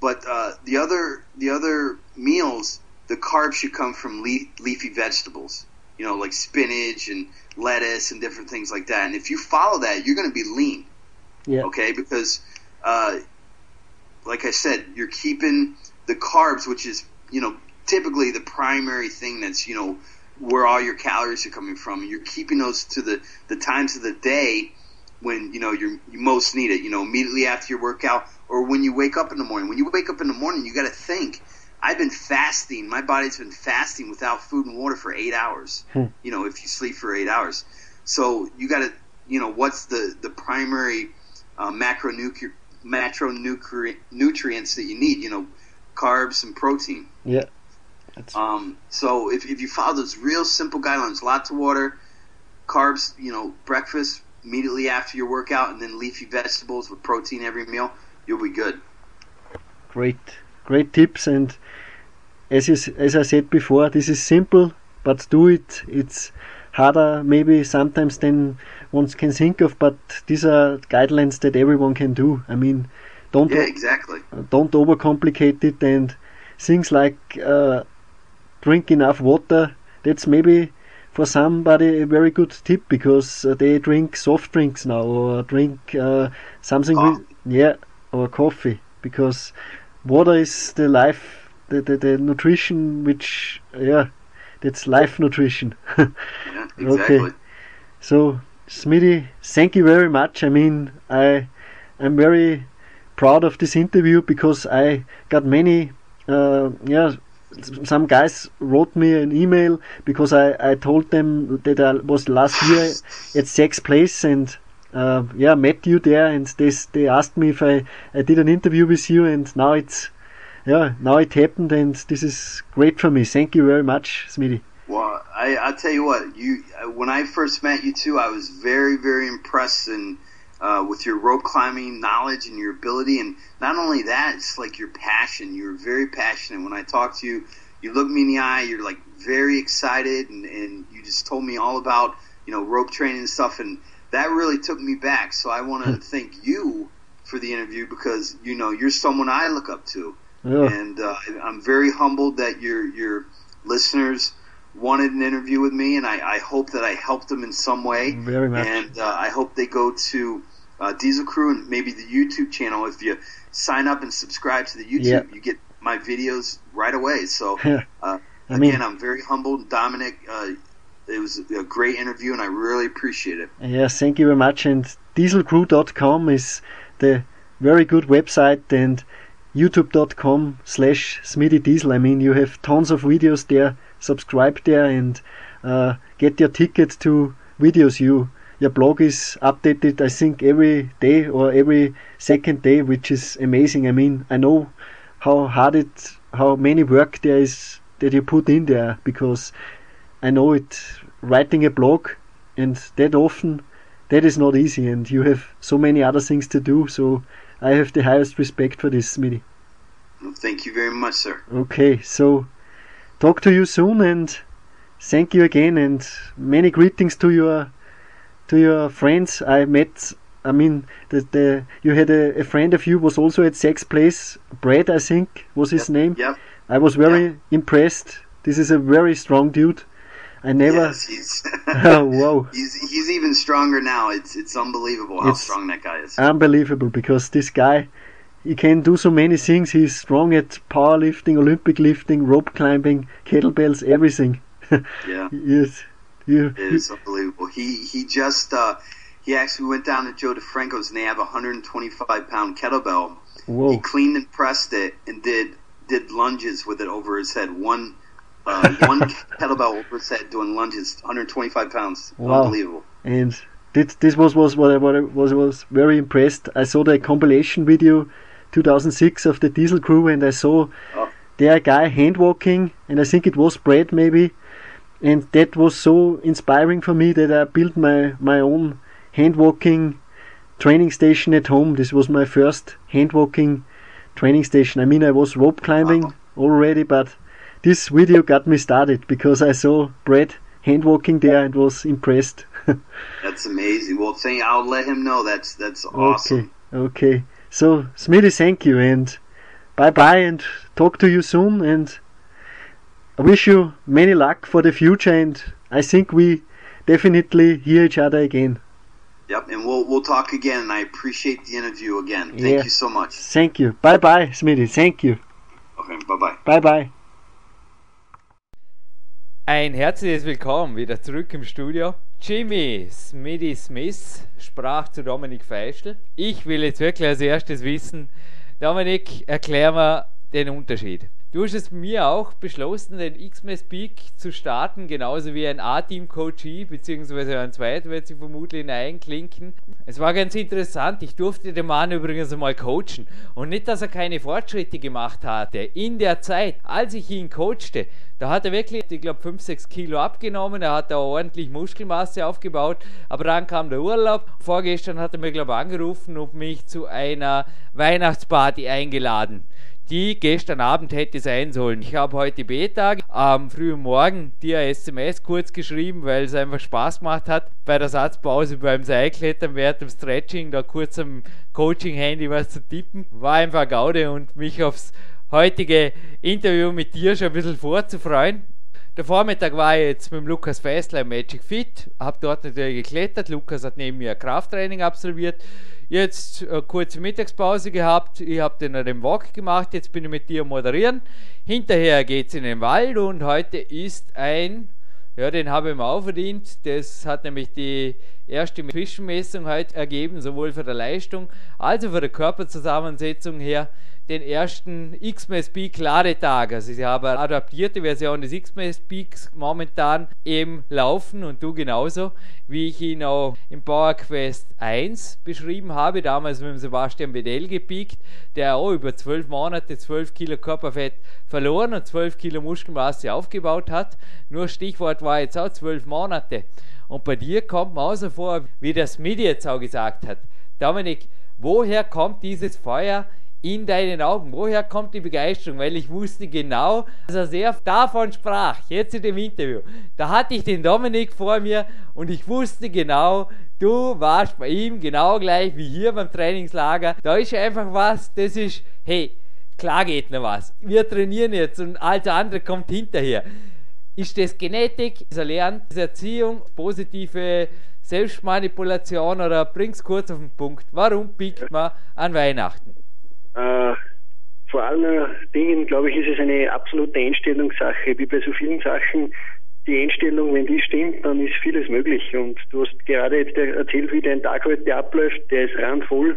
But uh, the other the other meals, the carbs should come from leaf, leafy vegetables. You know, like spinach and lettuce and different things like that. And if you follow that, you're going to be lean. Yeah. Okay, because uh, like I said, you're keeping the carbs, which is you know typically the primary thing that's you know where all your calories are coming from. You're keeping those to the the times of the day when you know you're, you most need it. You know, immediately after your workout or when you wake up in the morning. When you wake up in the morning, you got to think. I've been fasting. My body's been fasting without food and water for eight hours. Hmm. You know, if you sleep for eight hours, so you got to, you know, what's the the primary uh, macronuclear macronutrients that you need? You know, carbs and protein. Yeah. That's Um, so if, if you follow those real simple guidelines, lots of water, carbs, you know, breakfast immediately after your workout, and then leafy vegetables with protein every meal, you'll be good. great, great tips. And as as I said before, this is simple, but do it. It's harder maybe sometimes than one can think of, but these are guidelines that everyone can do. I mean, don't Yeah, exactly. don't overcomplicate it and things like uh, drink enough water that's maybe for somebody a very good tip because uh, they drink soft drinks now or drink uh, something with yeah or coffee because water is the life the, the, the nutrition which yeah that's life nutrition Yeah, exactly. so, Smitty, thank you very much. I mean, I i'm very proud of this interview because I got many, uh, yeah, some guys wrote me an email because I, I told them that I was last year at Zach's place and uh, yeah, met you there and they, they asked me if I, I did an interview with you and now it's, yeah, now it happened and this is great for me. Thank you very much, Smitty. Well, I I tell you what, you uh, when I first met you too, I was very very impressed and uh, with your rope climbing knowledge and your ability, and not only that, it's like your passion. You're very passionate. When I talk to you, you look me in the eye. You're like very excited, and, and you just told me all about you know rope training and stuff, and that really took me back. So I want to thank you for the interview because you know you're someone I look up to Yeah. and uh, I'm very humbled that your your listeners wanted an interview with me, and I, I hope that I helped them in some way. Very much. And uh, I hope they go to uh, Diesel Crew and maybe the YouTube channel. If you sign up and subscribe to the YouTube, Yeah. you get my videos right away. So uh, I mean- again, I'm very humbled. Dominik, uh, it was a great interview, and I really appreciate it. Yes, thank you very much. And dieselcrew.com is the very good website and youtube.com slash Smitty Diesel. I mean, you have tons of videos there. Subscribe there and uh, get your ticket to videos. You Your blog is updated, I think, every day or every second day, which is amazing. I mean, I know how hard it, how many work there is that you put in there because I know it writing a blog and that often that is not easy, and you have so many other things to do. So I have the highest respect for this, Smitty. Well, thank you very much, sir. Okay, so talk to you soon, and thank you again, and many greetings to your to your friends. I met. I mean, the, the you had a, a friend of you was also at Zach's place. Brad, I think, was his Yep, name. Yep. I was very Yeah. impressed. This is a very strong dude. I never. Yes, he's, oh wow, he's he's even stronger now. It's it's unbelievable how It's- strong that guy is. unbelievable because this guy, he can do so many things. He's strong at powerlifting, Olympic lifting, rope climbing, kettlebells, everything. yeah, Yes, you. it is unbelievable. He he just uh, he actually went down to Joe DeFranco's and they have a 125 pound kettlebell. Whoa. He cleaned and pressed it and did did lunges with it over his head. One uh, one kettlebell his doing lunges, 125 pounds. Wow. Unbelievable. and this this was was what I, what I was was very impressed. I saw the compilation video, 2006 of the Diesel Crew, and I saw Oh. their guy hand walking, and I think it was Brad maybe, and that was so inspiring for me that I built my my own hand walking training station at home. This was my first hand walking training station. I mean, I was rope climbing Wow. already, but this video got me started because I saw Brett hand walking there and was impressed. That's amazing. Well, thank, I'll let him know. That's that's awesome. Okay, okay. So, Smitty, thank you and bye bye and talk to you soon. And I wish you many luck for the future. And I think we definitely hear each other again. Yep, and we'll we'll talk again. And I appreciate the interview again. Thank Yeah. you so much. Thank you. Bye bye, Smitty. Thank you. Okay, bye bye. Bye bye. Ein herzliches Willkommen wieder zurück im Studio. Jimmy Smitty Smith sprach zu Dominik Feischl. Ich will jetzt wirklich als erstes wissen, Dominik, erklär mir den Unterschied. Du hast es mir auch beschlossen, den X-Mess Peak zu starten, genauso wie ein A-Team-Coachee, beziehungsweise ein zweiter wird sich vermutlich hineinklinken. Es war ganz interessant, ich durfte den Mann übrigens einmal coachen. Und nicht, dass er keine Fortschritte gemacht hatte. In der Zeit, als ich ihn coachte, da hat er wirklich, ich glaube, 5, 6 Kilo abgenommen, er hat da ordentlich Muskelmasse aufgebaut, aber dann kam der Urlaub. Vorgestern hat er mir, glaube ich, angerufen und mich zu einer Weihnachtsparty eingeladen die gestern Abend hätte sein sollen. Ich habe heute B-Tag am frühen Morgen dir SMS kurz geschrieben, weil es einfach Spaß gemacht hat, bei der Satzpause beim Seilklettern während dem Stretching da kurz am Coaching-Handy was zu tippen. War einfach Gaude und mich aufs heutige Interview mit dir schon ein bisschen vorzufreuen. Der Vormittag war ich jetzt mit dem Lukas Fessler im Magic Fit, habe dort natürlich geklettert. Lukas hat neben mir Krafttraining absolviert. Jetzt äh, kurze Mittagspause gehabt, ich habe den, den Walk gemacht, jetzt bin ich mit dir moderieren. Hinterher geht es in den Wald und heute ist ein, ja, den habe ich mir auch verdient. Das hat nämlich die erste Zwischenmessung heute ergeben, sowohl für die Leistung als auch für die Körperzusammensetzung her den ersten X-Mess Peak Ladetag. Also ich habe eine adaptierte Version des X-Mess Peaks momentan im Laufen und du genauso, wie ich ihn auch im Power Quest 1 beschrieben habe, damals mit dem Sebastian Bedell gepiekt, der auch über 12 Monate 12 Kilo Körperfett verloren und 12 Kilo Muskelmasse aufgebaut hat. Nur Stichwort war jetzt auch 12 Monate. Und bei dir kommt man auch so vor, wie das Midi jetzt auch gesagt hat. Dominik, woher kommt dieses Feuer in deinen Augen? Woher kommt die Begeisterung? Weil ich wusste genau, dass er sehr davon sprach, jetzt in dem Interview. Da hatte ich den Dominik vor mir und ich wusste genau, du warst bei ihm genau gleich wie hier beim Trainingslager. Da ist einfach was, das ist, hey, klar geht noch was. Wir trainieren jetzt und alles andere kommt hinterher. Ist das Genetik, ist Erlernen, ist Erziehung, positive Selbstmanipulation oder bring's kurz auf den Punkt? Warum pickt man an Weihnachten? Äh, vor allen Dingen, glaube ich, ist es eine absolute Einstellungssache, wie bei so vielen Sachen. Die Einstellung, wenn die stimmt, dann ist vieles möglich. Und du hast gerade jetzt erzählt, wie dein Tag heute abläuft. Der ist randvoll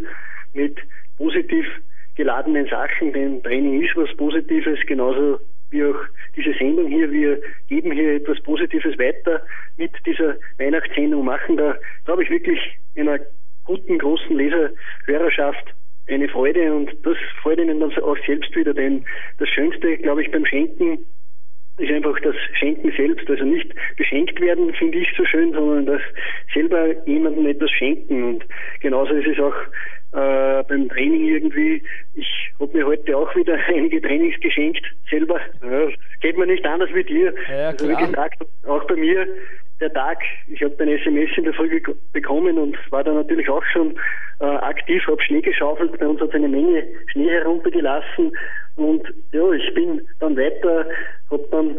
mit positiv geladenen Sachen, denn Training ist was Positives, genauso wie auch diese Sendung hier. Wir geben hier etwas Positives weiter mit dieser Weihnachtssendung, machen da, glaube ich, wirklich einer guten, großen Leserhörerschaft eine Freude und das freut ihnen dann auch selbst wieder, denn das Schönste, glaube ich, beim Schenken ist einfach das Schenken selbst. Also nicht beschenkt werden, finde ich so schön, sondern das selber jemandem etwas schenken. Und genauso ist es auch äh, beim Training irgendwie. Ich habe mir heute auch wieder einige Trainings geschenkt, selber. Ja, geht mir nicht anders wie dir. Ja, also wie gesagt, auch bei mir der Tag, ich habe ein SMS in der Früh bekommen und war da natürlich auch schon äh, aktiv, habe Schnee geschaufelt, bei uns hat es eine Menge Schnee heruntergelassen und ja, ich bin dann weiter, habe dann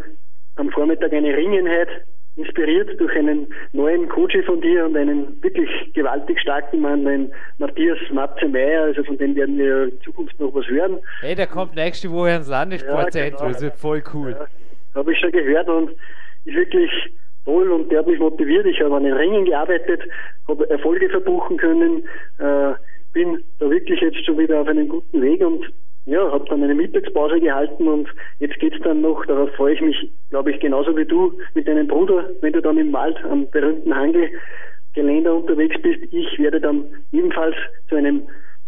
am Vormittag eine Ringenheit inspiriert durch einen neuen Coach von dir und einen wirklich gewaltig starken Mann, den Matthias Matze Meyer, also von dem werden wir in Zukunft noch was hören. Hey, der kommt nächste Woche ins Landessportzentrum, ja, genau. das wird voll cool. Ja, habe ich schon gehört und ist wirklich toll und der hat mich motiviert. Ich habe an den Ringen gearbeitet, habe Erfolge verbuchen können, äh, bin da wirklich jetzt schon wieder auf einem guten Weg und ja, habe dann eine Mittagspause gehalten und jetzt geht's dann noch, darauf freue ich mich, glaube ich, genauso wie du mit deinem Bruder, wenn du dann im Wald am berühmten Hangelgeländer unterwegs bist. Ich werde dann ebenfalls zu einem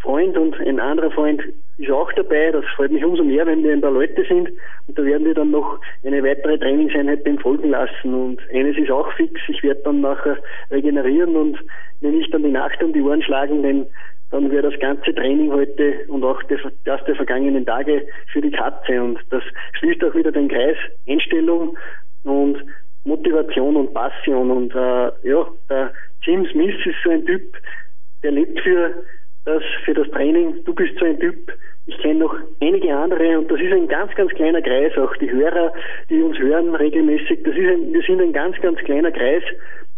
Freund und ein anderer Freund ist auch dabei. Das freut mich umso mehr, wenn wir ein paar Leute sind. Und da werden wir dann noch eine weitere Trainingseinheit folgen lassen. Und eines ist auch fix, ich werde dann nachher regenerieren und mir nicht an die Nacht um die Ohren schlagen, denn dann wäre das ganze Training heute und auch das der vergangenen Tage für die Katze. Und das schließt auch wieder den Kreis Einstellung und Motivation und Passion. Und äh, ja, der Jim Smith ist so ein Typ, der lebt für das, für das Training. Du bist so ein Typ. Ich kenne noch einige andere und das ist ein ganz, ganz kleiner Kreis. Auch die Hörer, die uns hören regelmäßig, das ist ein, wir sind ein ganz, ganz kleiner Kreis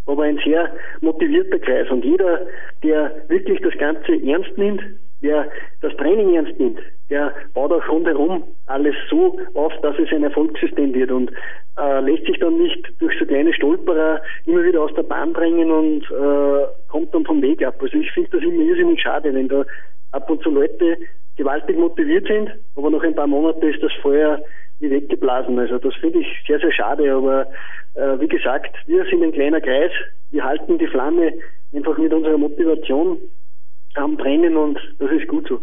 aber ein sehr motivierter Kreis. Und jeder, der wirklich das Ganze ernst nimmt, der das Training ernst nimmt, der baut auch rundherum alles so auf, dass es ein Erfolgssystem wird. Und äh, lässt sich dann nicht durch so kleine Stolperer immer wieder aus der Bahn bringen und äh, kommt dann vom Weg ab. Also ich finde das immer irrsinnig schade, wenn da ab und zu Leute gewaltig motiviert sind, aber nach ein paar Monaten ist das Feuer wie weggeblasen. Also das finde ich sehr, sehr schade, aber äh, wie gesagt, wir sind ein kleiner Kreis, wir halten die Flamme einfach mit unserer Motivation am Brennen und das ist gut so.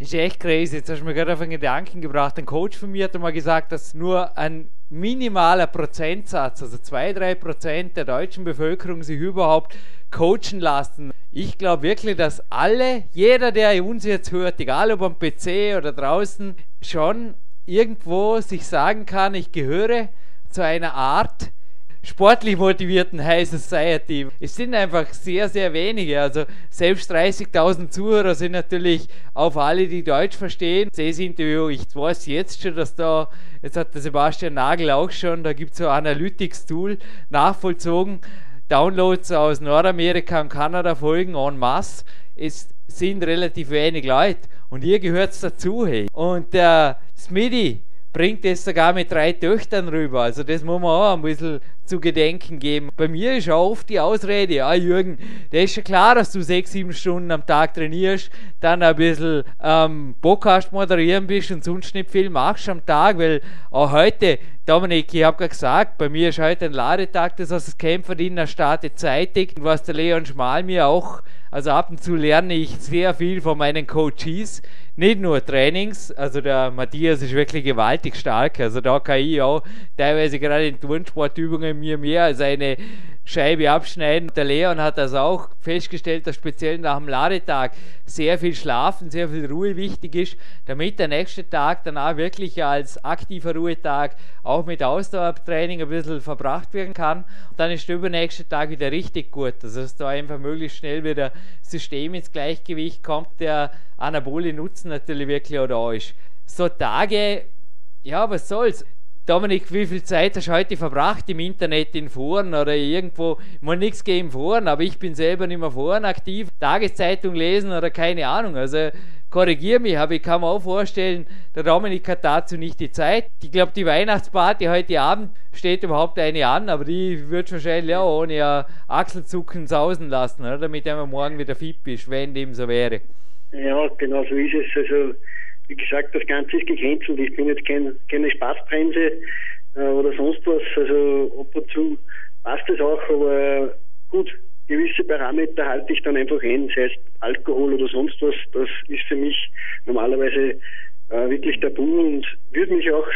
Ist echt crazy. Jetzt hast du mir gerade auf einen Gedanken gebracht. Ein Coach von mir hat einmal gesagt, dass nur ein minimaler Prozentsatz, also zwei, drei Prozent der deutschen Bevölkerung sich überhaupt coachen lassen. Ich glaube wirklich, dass alle, jeder, der uns jetzt hört, egal ob am PC oder draußen, schon irgendwo sich sagen kann, ich gehöre zu einer Art sportlich motivierten High Society. Es sind einfach sehr, sehr wenige. Also selbst 30.000 Zuhörer sind natürlich auf alle, die Deutsch verstehen. Das Interview, ich weiß jetzt schon, dass da, jetzt hat der Sebastian Nagel auch schon, da gibt es so ein Analytics-Tool nachvollzogen. Downloads aus Nordamerika und Kanada folgen en masse. Es sind relativ wenig Leute und ihr gehört dazu. Hey. Und der Smitty, bringt es sogar mit drei Töchtern rüber. Also das muss man auch ein bisschen zu gedenken geben. Bei mir ist auch oft die Ausrede, ja Jürgen, der ist schon klar, dass du sechs, sieben Stunden am Tag trainierst, dann ein bisschen ähm, Podcast moderieren bist und sonst nicht viel machst am Tag, weil auch heute, Dominik, ich habe gerade gesagt, bei mir ist heute ein Ladetag, das heißt, das Kämpferdiener startet zeitig, was der Leon Schmal mir auch, also ab und zu lerne ich sehr viel von meinen Coaches, nicht nur Trainings, also der Matthias ist wirklich gewaltig stark, also da kann ich auch teilweise gerade in Turnsportübungen mir mehr als eine Scheibe abschneiden. Der Leon hat das auch festgestellt, dass speziell nach dem Ladetag sehr viel Schlafen, sehr viel Ruhe wichtig ist, damit der nächste Tag danach wirklich als aktiver Ruhetag auch mit Ausdauertraining ein bisschen verbracht werden kann. Und dann ist der übernächste Tag wieder richtig gut. Also dass da einfach möglichst schnell wieder System ins Gleichgewicht kommt, der Anabole Nutzen natürlich wirklich auch da ist. So Tage, ja, was soll's? Dominik, wie viel Zeit hast du heute verbracht im Internet, in Foren oder irgendwo? Mal nichts gegen Foren, aber ich bin selber nicht mehr Foren aktiv. Tageszeitung lesen oder keine Ahnung. Also korrigiere mich, aber ich kann mir auch vorstellen, der Dominik hat dazu nicht die Zeit. Ich glaube, die Weihnachtsparty heute Abend steht überhaupt eine an, aber die wird wahrscheinlich auch ohne Achselzucken sausen lassen, oder? damit er morgen wieder fit bist, wenn dem so wäre. Ja, genau so ist es. Also wie gesagt, das Ganze ist gecancelt. Ich bin jetzt kein, keine Spaßbremse äh, oder sonst was. Also ab und zu passt es auch, aber gut, gewisse Parameter halte ich dann einfach ein, sei es Alkohol oder sonst was. Das ist für mich normalerweise äh, wirklich tabu und würde mich auch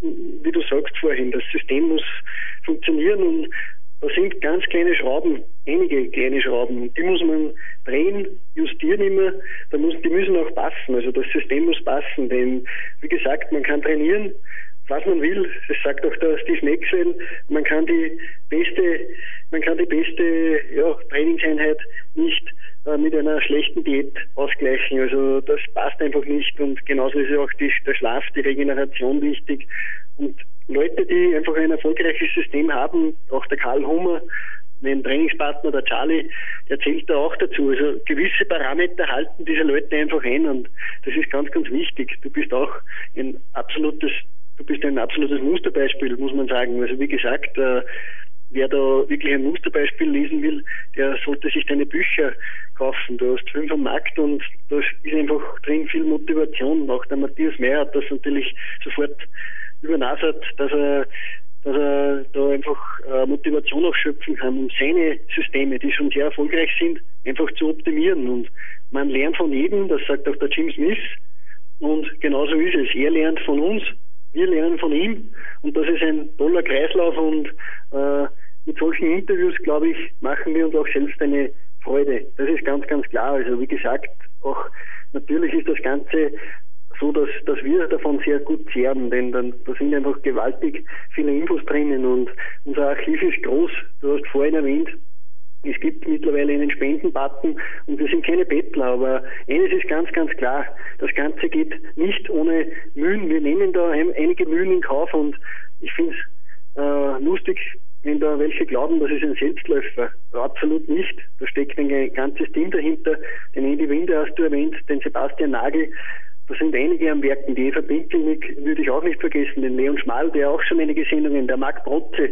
wie du sagst vorhin, das System muss funktionieren und da sind ganz kleine Schrauben, einige kleine Schrauben, die muss man drehen, justieren immer, da muss, die müssen auch passen, also das System muss passen, denn wie gesagt, man kann trainieren, was man will, das sagt auch der Steve Maxwell, man kann die beste, man kann die beste ja, Trainingseinheit nicht äh, mit einer schlechten Diät ausgleichen. Also das passt einfach nicht. Und genauso ist ja auch die, der Schlaf, die Regeneration wichtig. Und Leute, die einfach ein erfolgreiches System haben, auch der Karl Hummer, mein Trainingspartner, der Charlie, der zählt da auch dazu. Also gewisse Parameter halten diese Leute einfach ein und das ist ganz, ganz wichtig. Du bist auch ein absolutes, du bist ein absolutes Musterbeispiel, muss man sagen. Also wie gesagt, äh, wer da wirklich ein Musterbeispiel lesen will, der sollte sich deine Bücher kaufen. Du hast fünf am Markt und da ist einfach drin viel Motivation. Auch der Matthias Meyer hat das natürlich sofort übernasert, dass er dass er da einfach äh, Motivation auch schöpfen kann, um seine Systeme, die schon sehr erfolgreich sind, einfach zu optimieren. Und man lernt von jedem, das sagt auch der Jim Smith, und genauso ist es. Er lernt von uns, wir lernen von ihm und das ist ein toller Kreislauf und äh, mit solchen Interviews, glaube ich, machen wir uns auch selbst eine Freude. Das ist ganz, ganz klar. Also wie gesagt, auch natürlich ist das Ganze so, dass, dass wir davon sehr gut zehren, denn dann, da sind einfach gewaltig viele Infos drinnen und unser Archiv ist groß. Du hast vorhin erwähnt, es gibt mittlerweile einen Spendenbutton und wir sind keine Bettler, aber eines ist ganz, ganz klar. Das Ganze geht nicht ohne Mühen. Wir nehmen da einige Mühen in Kauf und ich finde es äh, lustig, wenn da welche glauben, das ist ein Selbstläufer. Absolut nicht. Da steckt ein ganzes Team dahinter. Den Andy Winder hast du erwähnt, den Sebastian Nagel. Da sind einige am Werken. Die Eva Pinkelnick würde ich auch nicht vergessen. Den Leon Schmal, der auch schon einige Sendungen. Der Marc Protze.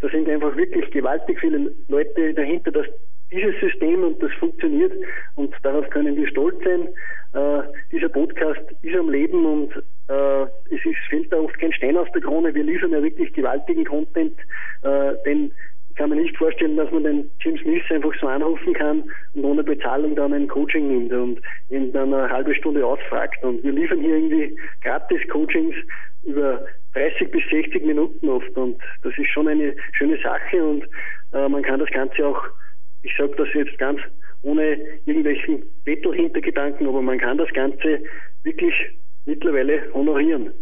Da sind einfach wirklich gewaltig viele Leute dahinter, dass dieses System und das funktioniert und darauf können wir stolz sein. Äh, dieser Podcast ist am Leben und äh, es ist, fällt da oft kein Stein aus der Krone. Wir liefern ja wirklich gewaltigen Content, äh, denn kann mir nicht vorstellen, dass man den Jim Smith einfach so anrufen kann und ohne Bezahlung dann ein Coaching nimmt und ihn dann eine halbe Stunde ausfragt. Und wir liefern hier irgendwie gratis Coachings über 30 bis 60 Minuten oft und das ist schon eine schöne Sache und äh, man kann das Ganze auch ich sage das jetzt ganz ohne irgendwelchen Bettelhintergedanken, aber man kann das Ganze wirklich mittlerweile honorieren.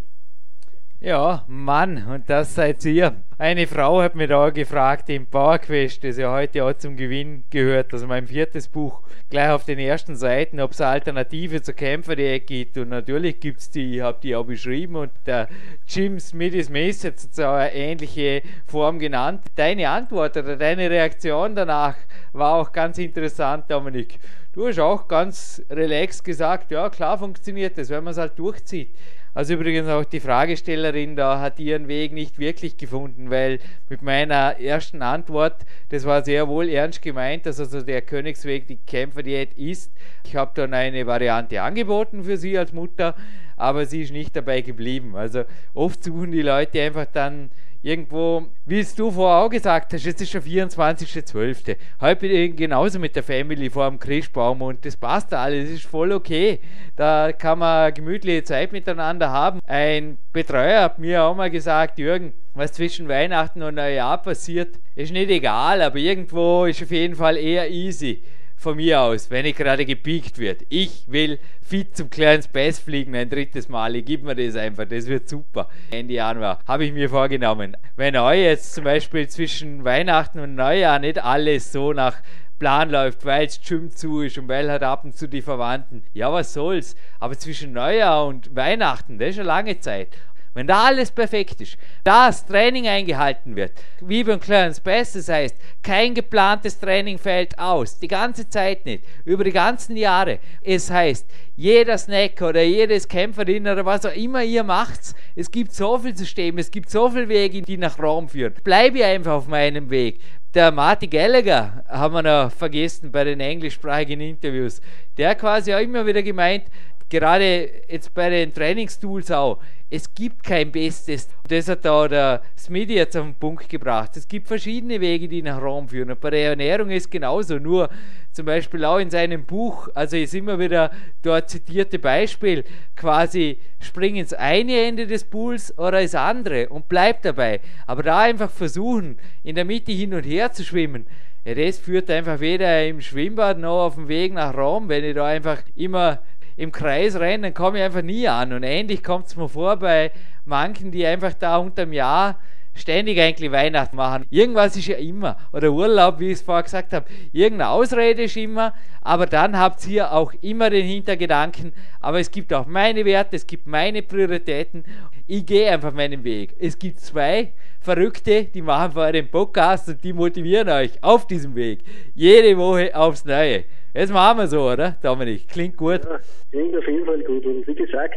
Ja, Mann, und das seid ihr. Eine Frau hat mir da gefragt im PowerQuest, das ja heute auch zum Gewinn gehört, also mein viertes Buch, gleich auf den ersten Seiten, ob es Alternative zur Kämpferdiät gibt. Und natürlich gibt es die, ich habe die auch beschrieben und der Jim Smithis Mess hat es eine ähnliche Form genannt. Deine Antwort oder deine Reaktion danach war auch ganz interessant, Dominik. Du hast auch ganz relaxed gesagt, ja klar funktioniert das, wenn man es halt durchzieht. Also übrigens auch die Fragestellerin da hat ihren Weg nicht wirklich gefunden, weil mit meiner ersten Antwort, das war sehr wohl ernst gemeint, dass also der Königsweg die Kämpferdiät ist. Ich habe dann eine Variante angeboten für sie als Mutter, aber sie ist nicht dabei geblieben. Also oft suchen die Leute einfach dann irgendwo, wie es du vorher auch gesagt hast, jetzt ist schon 24.12. Heute bin ich genauso mit der Family vor dem Christbaum und das passt alles, ist voll okay. Da kann man gemütliche Zeit miteinander haben. Ein Betreuer hat mir auch mal gesagt, Jürgen, was zwischen Weihnachten und Neujahr passiert, ist nicht egal, aber irgendwo ist auf jeden Fall eher easy von mir aus, wenn ich gerade gepiekt wird. Ich will fit zum kleinen Space fliegen ein drittes Mal. Ich gebe mir das einfach, das wird super. Ende Januar habe ich mir vorgenommen. Wenn euch jetzt zum Beispiel zwischen Weihnachten und Neujahr nicht alles so nach Plan läuft, weil es Gym zu ist und weil halt ab und zu die Verwandten. Ja, was soll's? Aber zwischen Neujahr und Weihnachten, das ist eine lange Zeit. Wenn da alles perfekt ist, das Training eingehalten wird, wie beim Clarence Bass, das heißt, kein geplantes Training fällt aus, die ganze Zeit nicht, über die ganzen Jahre. Es heißt, jeder Snack oder jedes Kämpferin oder was auch immer ihr macht, es gibt so viel Systeme, es gibt so viele Wege, die nach Rom führen. Bleibe einfach auf meinem Weg. Der Marty Gallagher haben wir noch vergessen bei den englischsprachigen Interviews. Der quasi auch immer wieder gemeint, gerade jetzt bei den Trainingstools auch, es gibt kein Bestes. Das hat da der Smithy jetzt auf den Punkt gebracht. Es gibt verschiedene Wege, die nach Rom führen. Und bei der Ernährung ist genauso. Nur zum Beispiel auch in seinem Buch, also ist immer wieder dort zitierte Beispiel, quasi spring ins eine Ende des Pools oder ins andere und bleib dabei. Aber da einfach versuchen, in der Mitte hin und her zu schwimmen, ja, das führt einfach weder im Schwimmbad noch auf dem Weg nach Rom, wenn ich da einfach immer im Kreis renne, dann komme ich einfach nie an. Und ähnlich kommt es mir vor bei manchen, die einfach da unterm Jahr ständig eigentlich Weihnachten machen. Irgendwas ist ja immer. Oder Urlaub, wie ich es vorher gesagt habe. Irgendeine Ausrede ist immer. Aber dann habt ihr auch immer den Hintergedanken, aber es gibt auch meine Werte, es gibt meine Prioritäten. Ich gehe einfach meinen Weg. Es gibt zwei Verrückte, die machen vor den Podcast und die motivieren euch auf diesem Weg. Jede Woche aufs Neue. Jetzt machen wir so, oder, Dominik? Klingt gut. Ja, klingt auf jeden Fall gut. Und wie gesagt,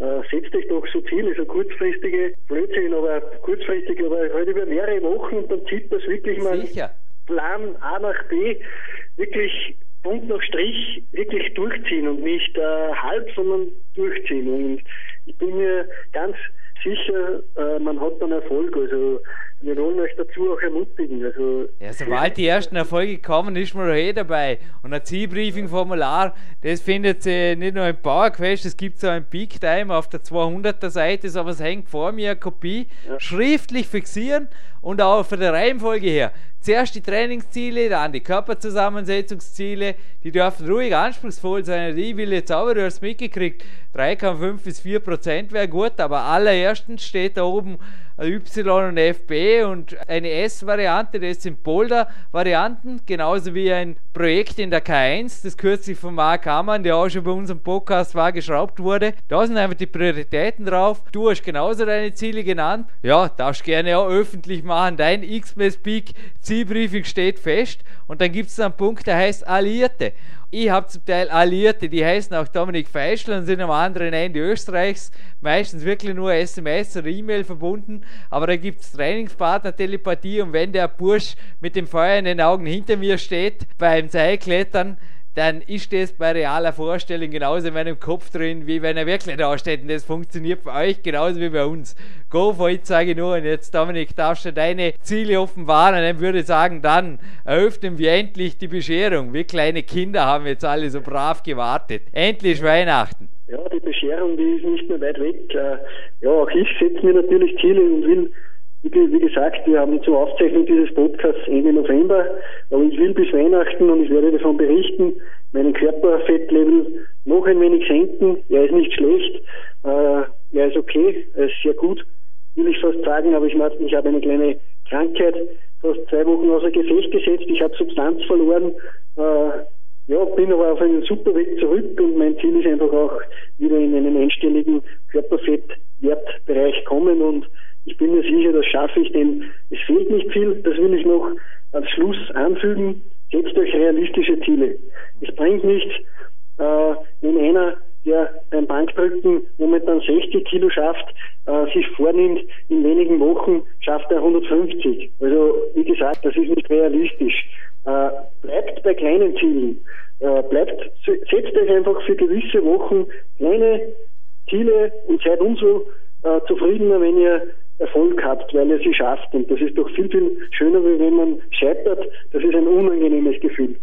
äh, setzt euch doch so Ziele, so kurzfristige Blödsinn, aber kurzfristig, aber halt über mehrere Wochen und dann zieht das wirklich mal Sicher. Plan A nach B wirklich Punkt nach Strich wirklich durchziehen und nicht äh, halb, sondern durchziehen. Und ich bin mir ganz sicher, äh, man hat dann Erfolg. Also wir wollen euch dazu auch ermutigen. Also, ja, sobald die ersten Erfolge kommen, ist man eh dabei. Und ein Zielbriefing-Formular, das findet ihr nicht nur im PowerQuest, es gibt so ein Big Time auf der 200er Seite, aber es hängt vor mir eine Kopie. Ja. Schriftlich fixieren und auch von der Reihenfolge her. Zuerst die Trainingsziele, dann die Körperzusammensetzungsziele, die dürfen ruhig anspruchsvoll sein. Ich will jetzt aber, du hast mitgekriegt, 3,5 bis 4 Prozent wäre gut, aber allererstens steht da oben Y und FB und eine S-Variante, das sind Boulder-Varianten, genauso wie ein Projekt in der K1, das kürzlich von Mark Hamann, der auch schon bei unserem Podcast war, geschraubt wurde. Da sind einfach die Prioritäten drauf. Du hast genauso deine Ziele genannt. Ja, darfst gerne auch öffentlich machen. Dein X-Mess Peak Zielbriefing steht fest. Und dann gibt es einen Punkt, der heißt Alliierte ich habe zum Teil Alliierte, die heißen auch Dominik Feischl und sind am anderen Ende Österreichs meistens wirklich nur SMS oder E-Mail verbunden. Aber da gibt es Trainingspartner, Telepathie und wenn der Bursch mit dem Feuer in den Augen hinter mir steht beim Seilklettern, dann ist das bei realer Vorstellung genauso in meinem Kopf drin, wie wenn er wirklich da steht. Und das funktioniert bei euch genauso wie bei uns. Go for it, sage ich nur. Und jetzt, Dominik, darfst du deine Ziele offenbaren. Und dann würde ich sagen, dann eröffnen wir endlich die Bescherung. Wir kleine Kinder haben jetzt alle so brav gewartet. Endlich Weihnachten. Ja, die Bescherung, die ist nicht mehr weit weg. Äh, ja, auch ich setze mir natürlich Ziele und will wie, gesagt, wir haben zur Aufzeichnung dieses Podcasts Ende November, aber ich will bis Weihnachten und ich werde davon berichten, meinen Körperfettlevel noch ein wenig senken. Er ist nicht schlecht, äh, er ist okay, er ist sehr gut, will ich fast sagen, aber ich, ich habe eine kleine Krankheit fast zwei Wochen außer Gefecht gesetzt, ich habe Substanz verloren, äh, ja, bin aber auf einen super Weg zurück. Und mein Ziel ist einfach auch wieder in einen einstelligen Körperfettwertbereich kommen. Und ich bin mir sicher, das schaffe ich, denn es fehlt nicht viel. Das will ich noch als Schluss anfügen. Setzt euch realistische Ziele. Es bringt nichts, äh, wenn einer, der beim Bankdrücken momentan 60 Kilo schafft, äh, sich vornimmt, in wenigen Wochen schafft er 150. Also wie gesagt, das ist nicht realistisch. Äh, bleibt bei kleinen Zielen. Äh, bleibt, setzt euch einfach für gewisse Wochen kleine Ziele und seid umso äh, zufriedener, wenn ihr Erfolg habt, weil ihr sie schafft. Und das ist doch viel, viel schöner, wie wenn man scheitert. Das ist ein unangenehmes Gefühl.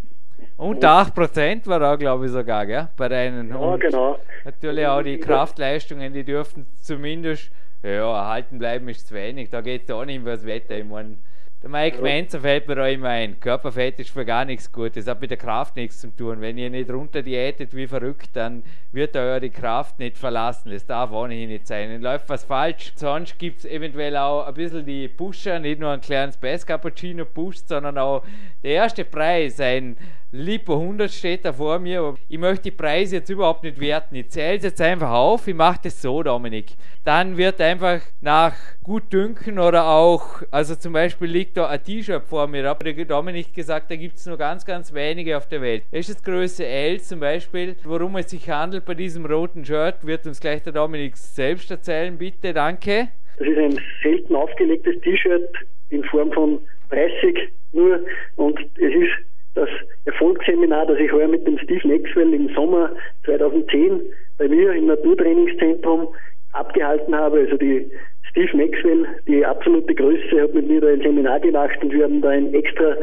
Und 8% war da, glaube ich, sogar, gell? Bei deinen. Ja, und genau. Natürlich auch die Kraftleistungen, die dürften zumindest ja, erhalten bleiben, ist zu wenig. Da geht es auch nicht über das Wetter. Ich meine, der Mike ja. Menzer fällt mir da immer ein. Körperfett ist für gar nichts gut. Das hat mit der Kraft nichts zu tun. Wenn ihr nicht runter diätet wie verrückt, dann wird eure Kraft nicht verlassen. Das darf auch nicht sein. Dann läuft was falsch. Sonst gibt es eventuell auch ein bisschen die Pusher, nicht nur ein kleines Bass Cappuccino pusht, sondern auch der erste Preis, ein Lipo 100 steht da vor mir. Ich möchte die Preise jetzt überhaupt nicht werten. Ich zähle es jetzt einfach auf. Ich mache das so, Dominik. Dann wird einfach nach gut dünken oder auch, also zum Beispiel liegt da ein T-Shirt vor mir. Da hat der Dominik gesagt, da gibt es nur ganz, ganz wenige auf der Welt. Das ist Größe L zum Beispiel. Worum es sich handelt bei diesem roten Shirt, wird uns gleich der Dominik selbst erzählen. Bitte, danke. Das ist ein selten aufgelegtes T-Shirt in Form von 30 nur und es ist das Erfolgsseminar, das ich heuer mit dem Steve Maxwell im Sommer 2010 bei mir im Naturtrainingszentrum abgehalten habe. Also die Steve Maxwell, die absolute Größe, hat mit mir da ein Seminar gemacht und wir haben da ein extra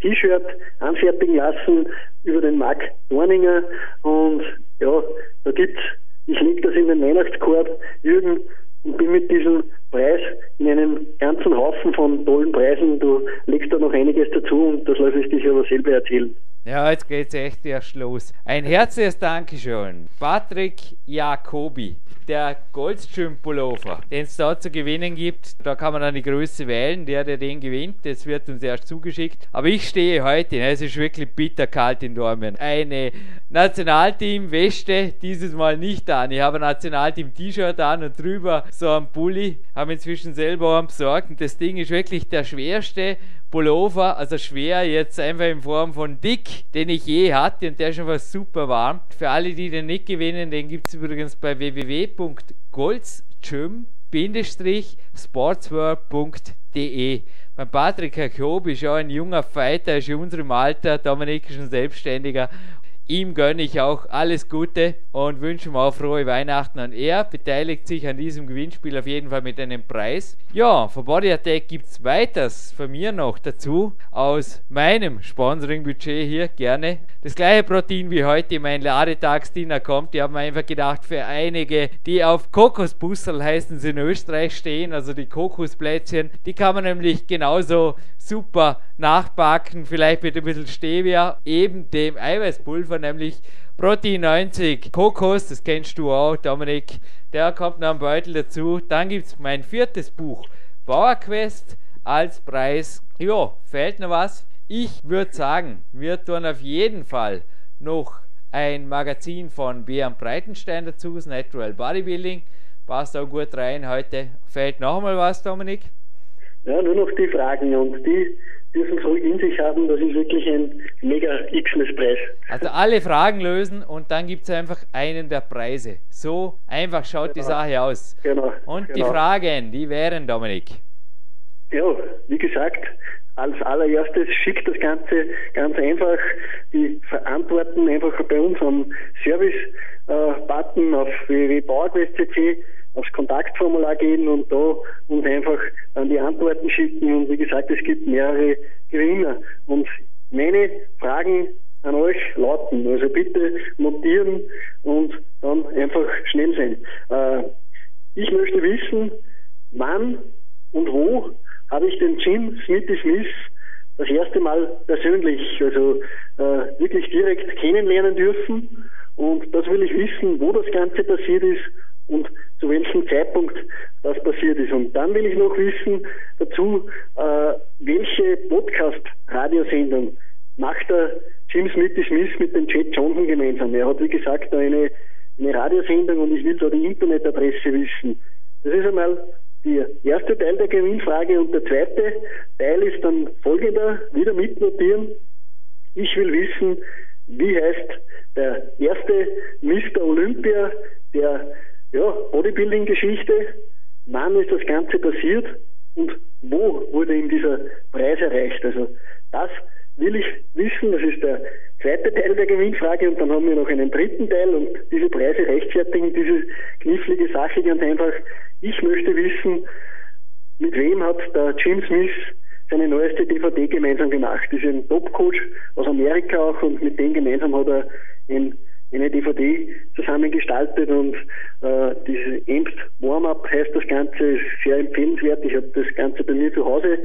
T-Shirt anfertigen lassen über den Marc Dorninger und ja, da gibt's, ich lege das in den Weihnachtskorb, Jürgen, und bin mit diesem Preis in einem ganzen Haufen von tollen Preisen. Du legst da noch einiges dazu und das lasse ich dich aber selber erzählen. Ja, jetzt geht's echt erst los. Ein herzliches Dankeschön. Patrick Jacobi der Goldstream Pullover, den es da zu gewinnen gibt. Da kann man dann die Größe wählen, der, der den gewinnt. Das wird uns erst zugeschickt. Aber ich stehe heute, ne, es ist wirklich bitterkalt in Dormen. Eine Nationalteam-Weste, dieses Mal nicht an. Ich habe ein Nationalteam-T-Shirt an und drüber so ein Pulli. Habe inzwischen selber einen besorgt. Und das Ding ist wirklich der schwerste Pullover, also schwer jetzt einfach in Form von dick, den ich je hatte und der schon was super warm. Für alle, die den nicht gewinnen, den gibt es übrigens bei www.goldschirm-sportsworld.de. Mein Patrick Jacob ist ja ein junger Fighter, ist in unserem Alter, Dominik ist ein Selbstständiger Ihm gönne ich auch alles Gute und wünsche ihm auch frohe Weihnachten. Und er beteiligt sich an diesem Gewinnspiel auf jeden Fall mit einem Preis. Ja, von Body Attack gibt es weiters von mir noch dazu. Aus meinem Sponsoring-Budget hier gerne. Das gleiche Protein wie heute mein Ladetagsdiener kommt. Die haben einfach gedacht, für einige, die auf Kokosbussel heißen sie in Österreich stehen, also die Kokosplätzchen, die kann man nämlich genauso super nachbacken, vielleicht mit ein bisschen Stevia, eben dem Eiweißpulver, nämlich Protein 90 Kokos, das kennst du auch, Dominik, der kommt noch am Beutel dazu. Dann gibt es mein viertes Buch, Bauerquest als Preis. Ja, fehlt noch was? Ich würde sagen, wir tun auf jeden Fall noch ein Magazin von Björn Breitenstein dazu, das Natural Bodybuilding. Passt auch gut rein heute. Fehlt noch mal was, Dominik? Ja, nur noch die Fragen und die dürfen so in sich haben, das ist wirklich ein mega X-Preis. Also alle Fragen lösen und dann gibt es einfach einen der Preise. So einfach schaut genau. die Sache aus. Genau. Und genau. die Fragen, die wären, Dominik. Ja, wie gesagt, als allererstes schickt das Ganze ganz einfach. Die verantworten einfach bei uns am Service-Button äh, auf www.bauerquest.cc aufs Kontaktformular gehen und da uns einfach dann die Antworten schicken. Und wie gesagt, es gibt mehrere Gewinner. Und meine Fragen an euch lauten, also bitte notieren und dann einfach schnell sein. Äh, ich möchte wissen, wann und wo habe ich den Jim Smithy Smith das erste Mal persönlich, also äh, wirklich direkt kennenlernen dürfen. Und das will ich wissen, wo das Ganze passiert ist und zu welchem Zeitpunkt das passiert ist. Und dann will ich noch wissen dazu, äh, welche Podcast-Radiosendung macht der Jim Smithy Smith mit dem Chet Johnson gemeinsam. Er hat, wie gesagt, eine, eine Radiosendung und ich will da die Internetadresse wissen. Das ist einmal der erste Teil der Gewinnfrage und der zweite Teil ist dann folgender, wieder mitnotieren. Ich will wissen, wie heißt der erste Mr. Olympia der ja, Bodybuilding-Geschichte, wann ist das Ganze passiert und wo wurde ihm dieser Preis erreicht. Also das will ich wissen, das ist der zweite Teil der Gewinnfrage und dann haben wir noch einen dritten Teil und diese Preise rechtfertigen diese knifflige Sache ganz einfach. Ich möchte wissen, mit wem hat der Jim Smith seine neueste DVD gemeinsam gemacht. Das ist ein Top-Coach aus Amerika auch und mit dem gemeinsam hat er ein eine DVD zusammengestaltet und äh, diese Amped Warm-Up heißt das Ganze, ist sehr empfehlenswert. Ich habe das Ganze bei mir zu Hause,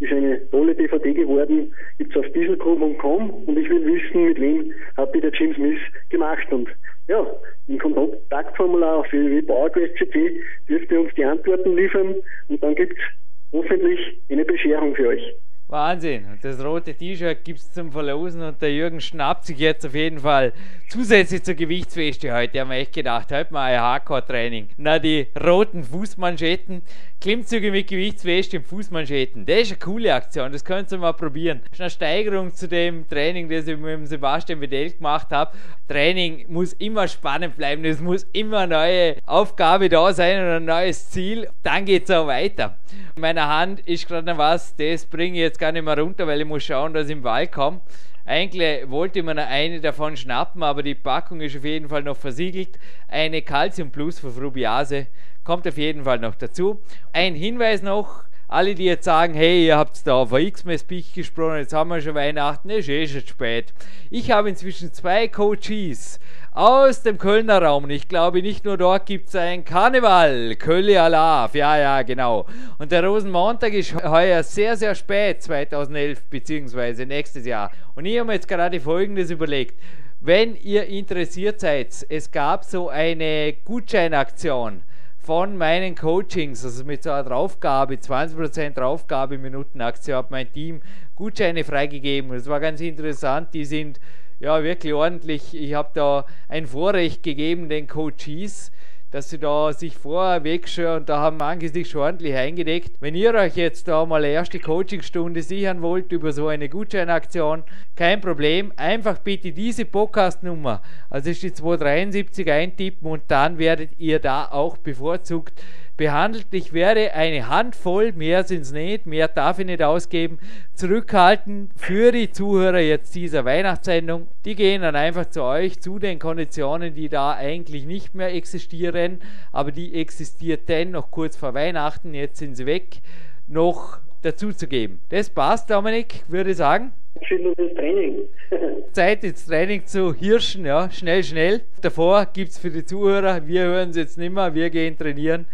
ist eine tolle DVD geworden, gibt es auf dieselcrew.com und ich will wissen, mit wem hat die der Jim Smith gemacht und ja, im Kontaktformular auf www.powerquest.cc dürft ihr uns die Antworten liefern und dann gibt es hoffentlich eine Bescherung für euch. Wahnsinn. Das rote T-Shirt gibt es zum Verlosen und der Jürgen schnappt sich jetzt auf jeden Fall zusätzlich zur Gewichtsweste heute. Haben wir echt gedacht, heute mal ein Hardcore-Training. Na, die roten Fußmanschetten, Klimmzüge mit Gewichtsweste und Fußmanschetten. Das ist eine coole Aktion, das könnt ihr mal probieren. Das ist eine Steigerung zu dem Training, das ich mit dem Sebastian Wedell gemacht habe. Training muss immer spannend bleiben, es muss immer eine neue Aufgabe da sein und ein neues Ziel. Dann geht es auch weiter. In meiner Hand ist gerade noch was, das bringe ich jetzt gar nicht mehr runter, weil ich muss schauen, dass ich im Wald komme. Eigentlich wollte man eine davon schnappen, aber die Packung ist auf jeden Fall noch versiegelt. Eine Calcium Plus für Frubiase kommt auf jeden Fall noch dazu. Ein Hinweis noch, alle, die jetzt sagen, hey, ihr habt da auf X-Mess Peak gesprochen, jetzt haben wir schon Weihnachten, ist eh schon spät. Ich habe inzwischen zwei Coaches aus dem Kölner Raum. Und ich glaube, nicht nur dort gibt es ein Karneval. Kölli Alaf, ja, ja, genau. Und der Rosenmontag ist heuer sehr, sehr spät, 2011, beziehungsweise nächstes Jahr. Und ich habe mir jetzt gerade Folgendes überlegt. Wenn ihr interessiert seid, es gab so eine Gutscheinaktion von meinen Coachings, also mit so einer Draufgabe, 20% Draufgabe Minutenaktion, hat mein Team Gutscheine freigegeben. Das war ganz interessant. Die sind ja, wirklich ordentlich. Ich habe da ein Vorrecht gegeben den Coaches, dass sie da sich vorher wegschauen und da haben manche sich schon ordentlich eingedeckt. Wenn ihr euch jetzt da mal eine erste Coachingstunde sichern wollt über so eine Gutscheinaktion, kein Problem. Einfach bitte diese Podcast-Nummer, also ist die 273 eintippen und dann werdet ihr da auch bevorzugt behandelt. Ich werde eine Handvoll, mehr sind es nicht, mehr darf ich nicht ausgeben, zurückhalten für die Zuhörer jetzt dieser Weihnachtssendung. Die gehen dann einfach zu euch, zu den Konditionen, die da eigentlich nicht mehr existieren, aber die existierten noch kurz vor Weihnachten, jetzt sind sie weg, noch dazu zu geben. Das passt, Dominik, würde ich sagen. Schönes Training. Zeit ins Training zu hirschen, ja, schnell, schnell. Davor gibt es für die Zuhörer, wir hören es jetzt nicht mehr, wir gehen trainieren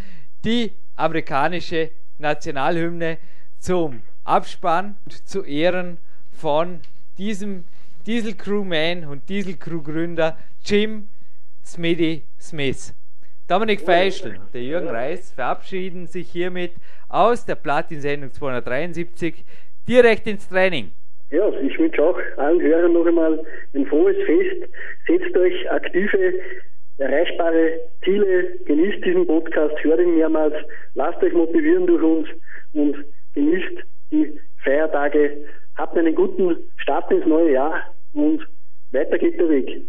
die amerikanische Nationalhymne zum Abspann und zu Ehren von diesem Diesel Crewman und Diesel Crew Gründer Jim Smitty Smith. Dominik Feischl und der Jürgen Reis verabschieden sich hiermit aus der Platin-Sendung 273 direkt ins Training. Ja, ich wünsche auch allen Hörern noch einmal ein frohes Fest. Setzt euch aktive erreichbare Ziele. Genießt diesen Podcast, hört ihn mehrmals, lasst euch motivieren durch uns und genießt die Feiertage. Habt einen guten Start ins neue Jahr und weiter geht der Weg.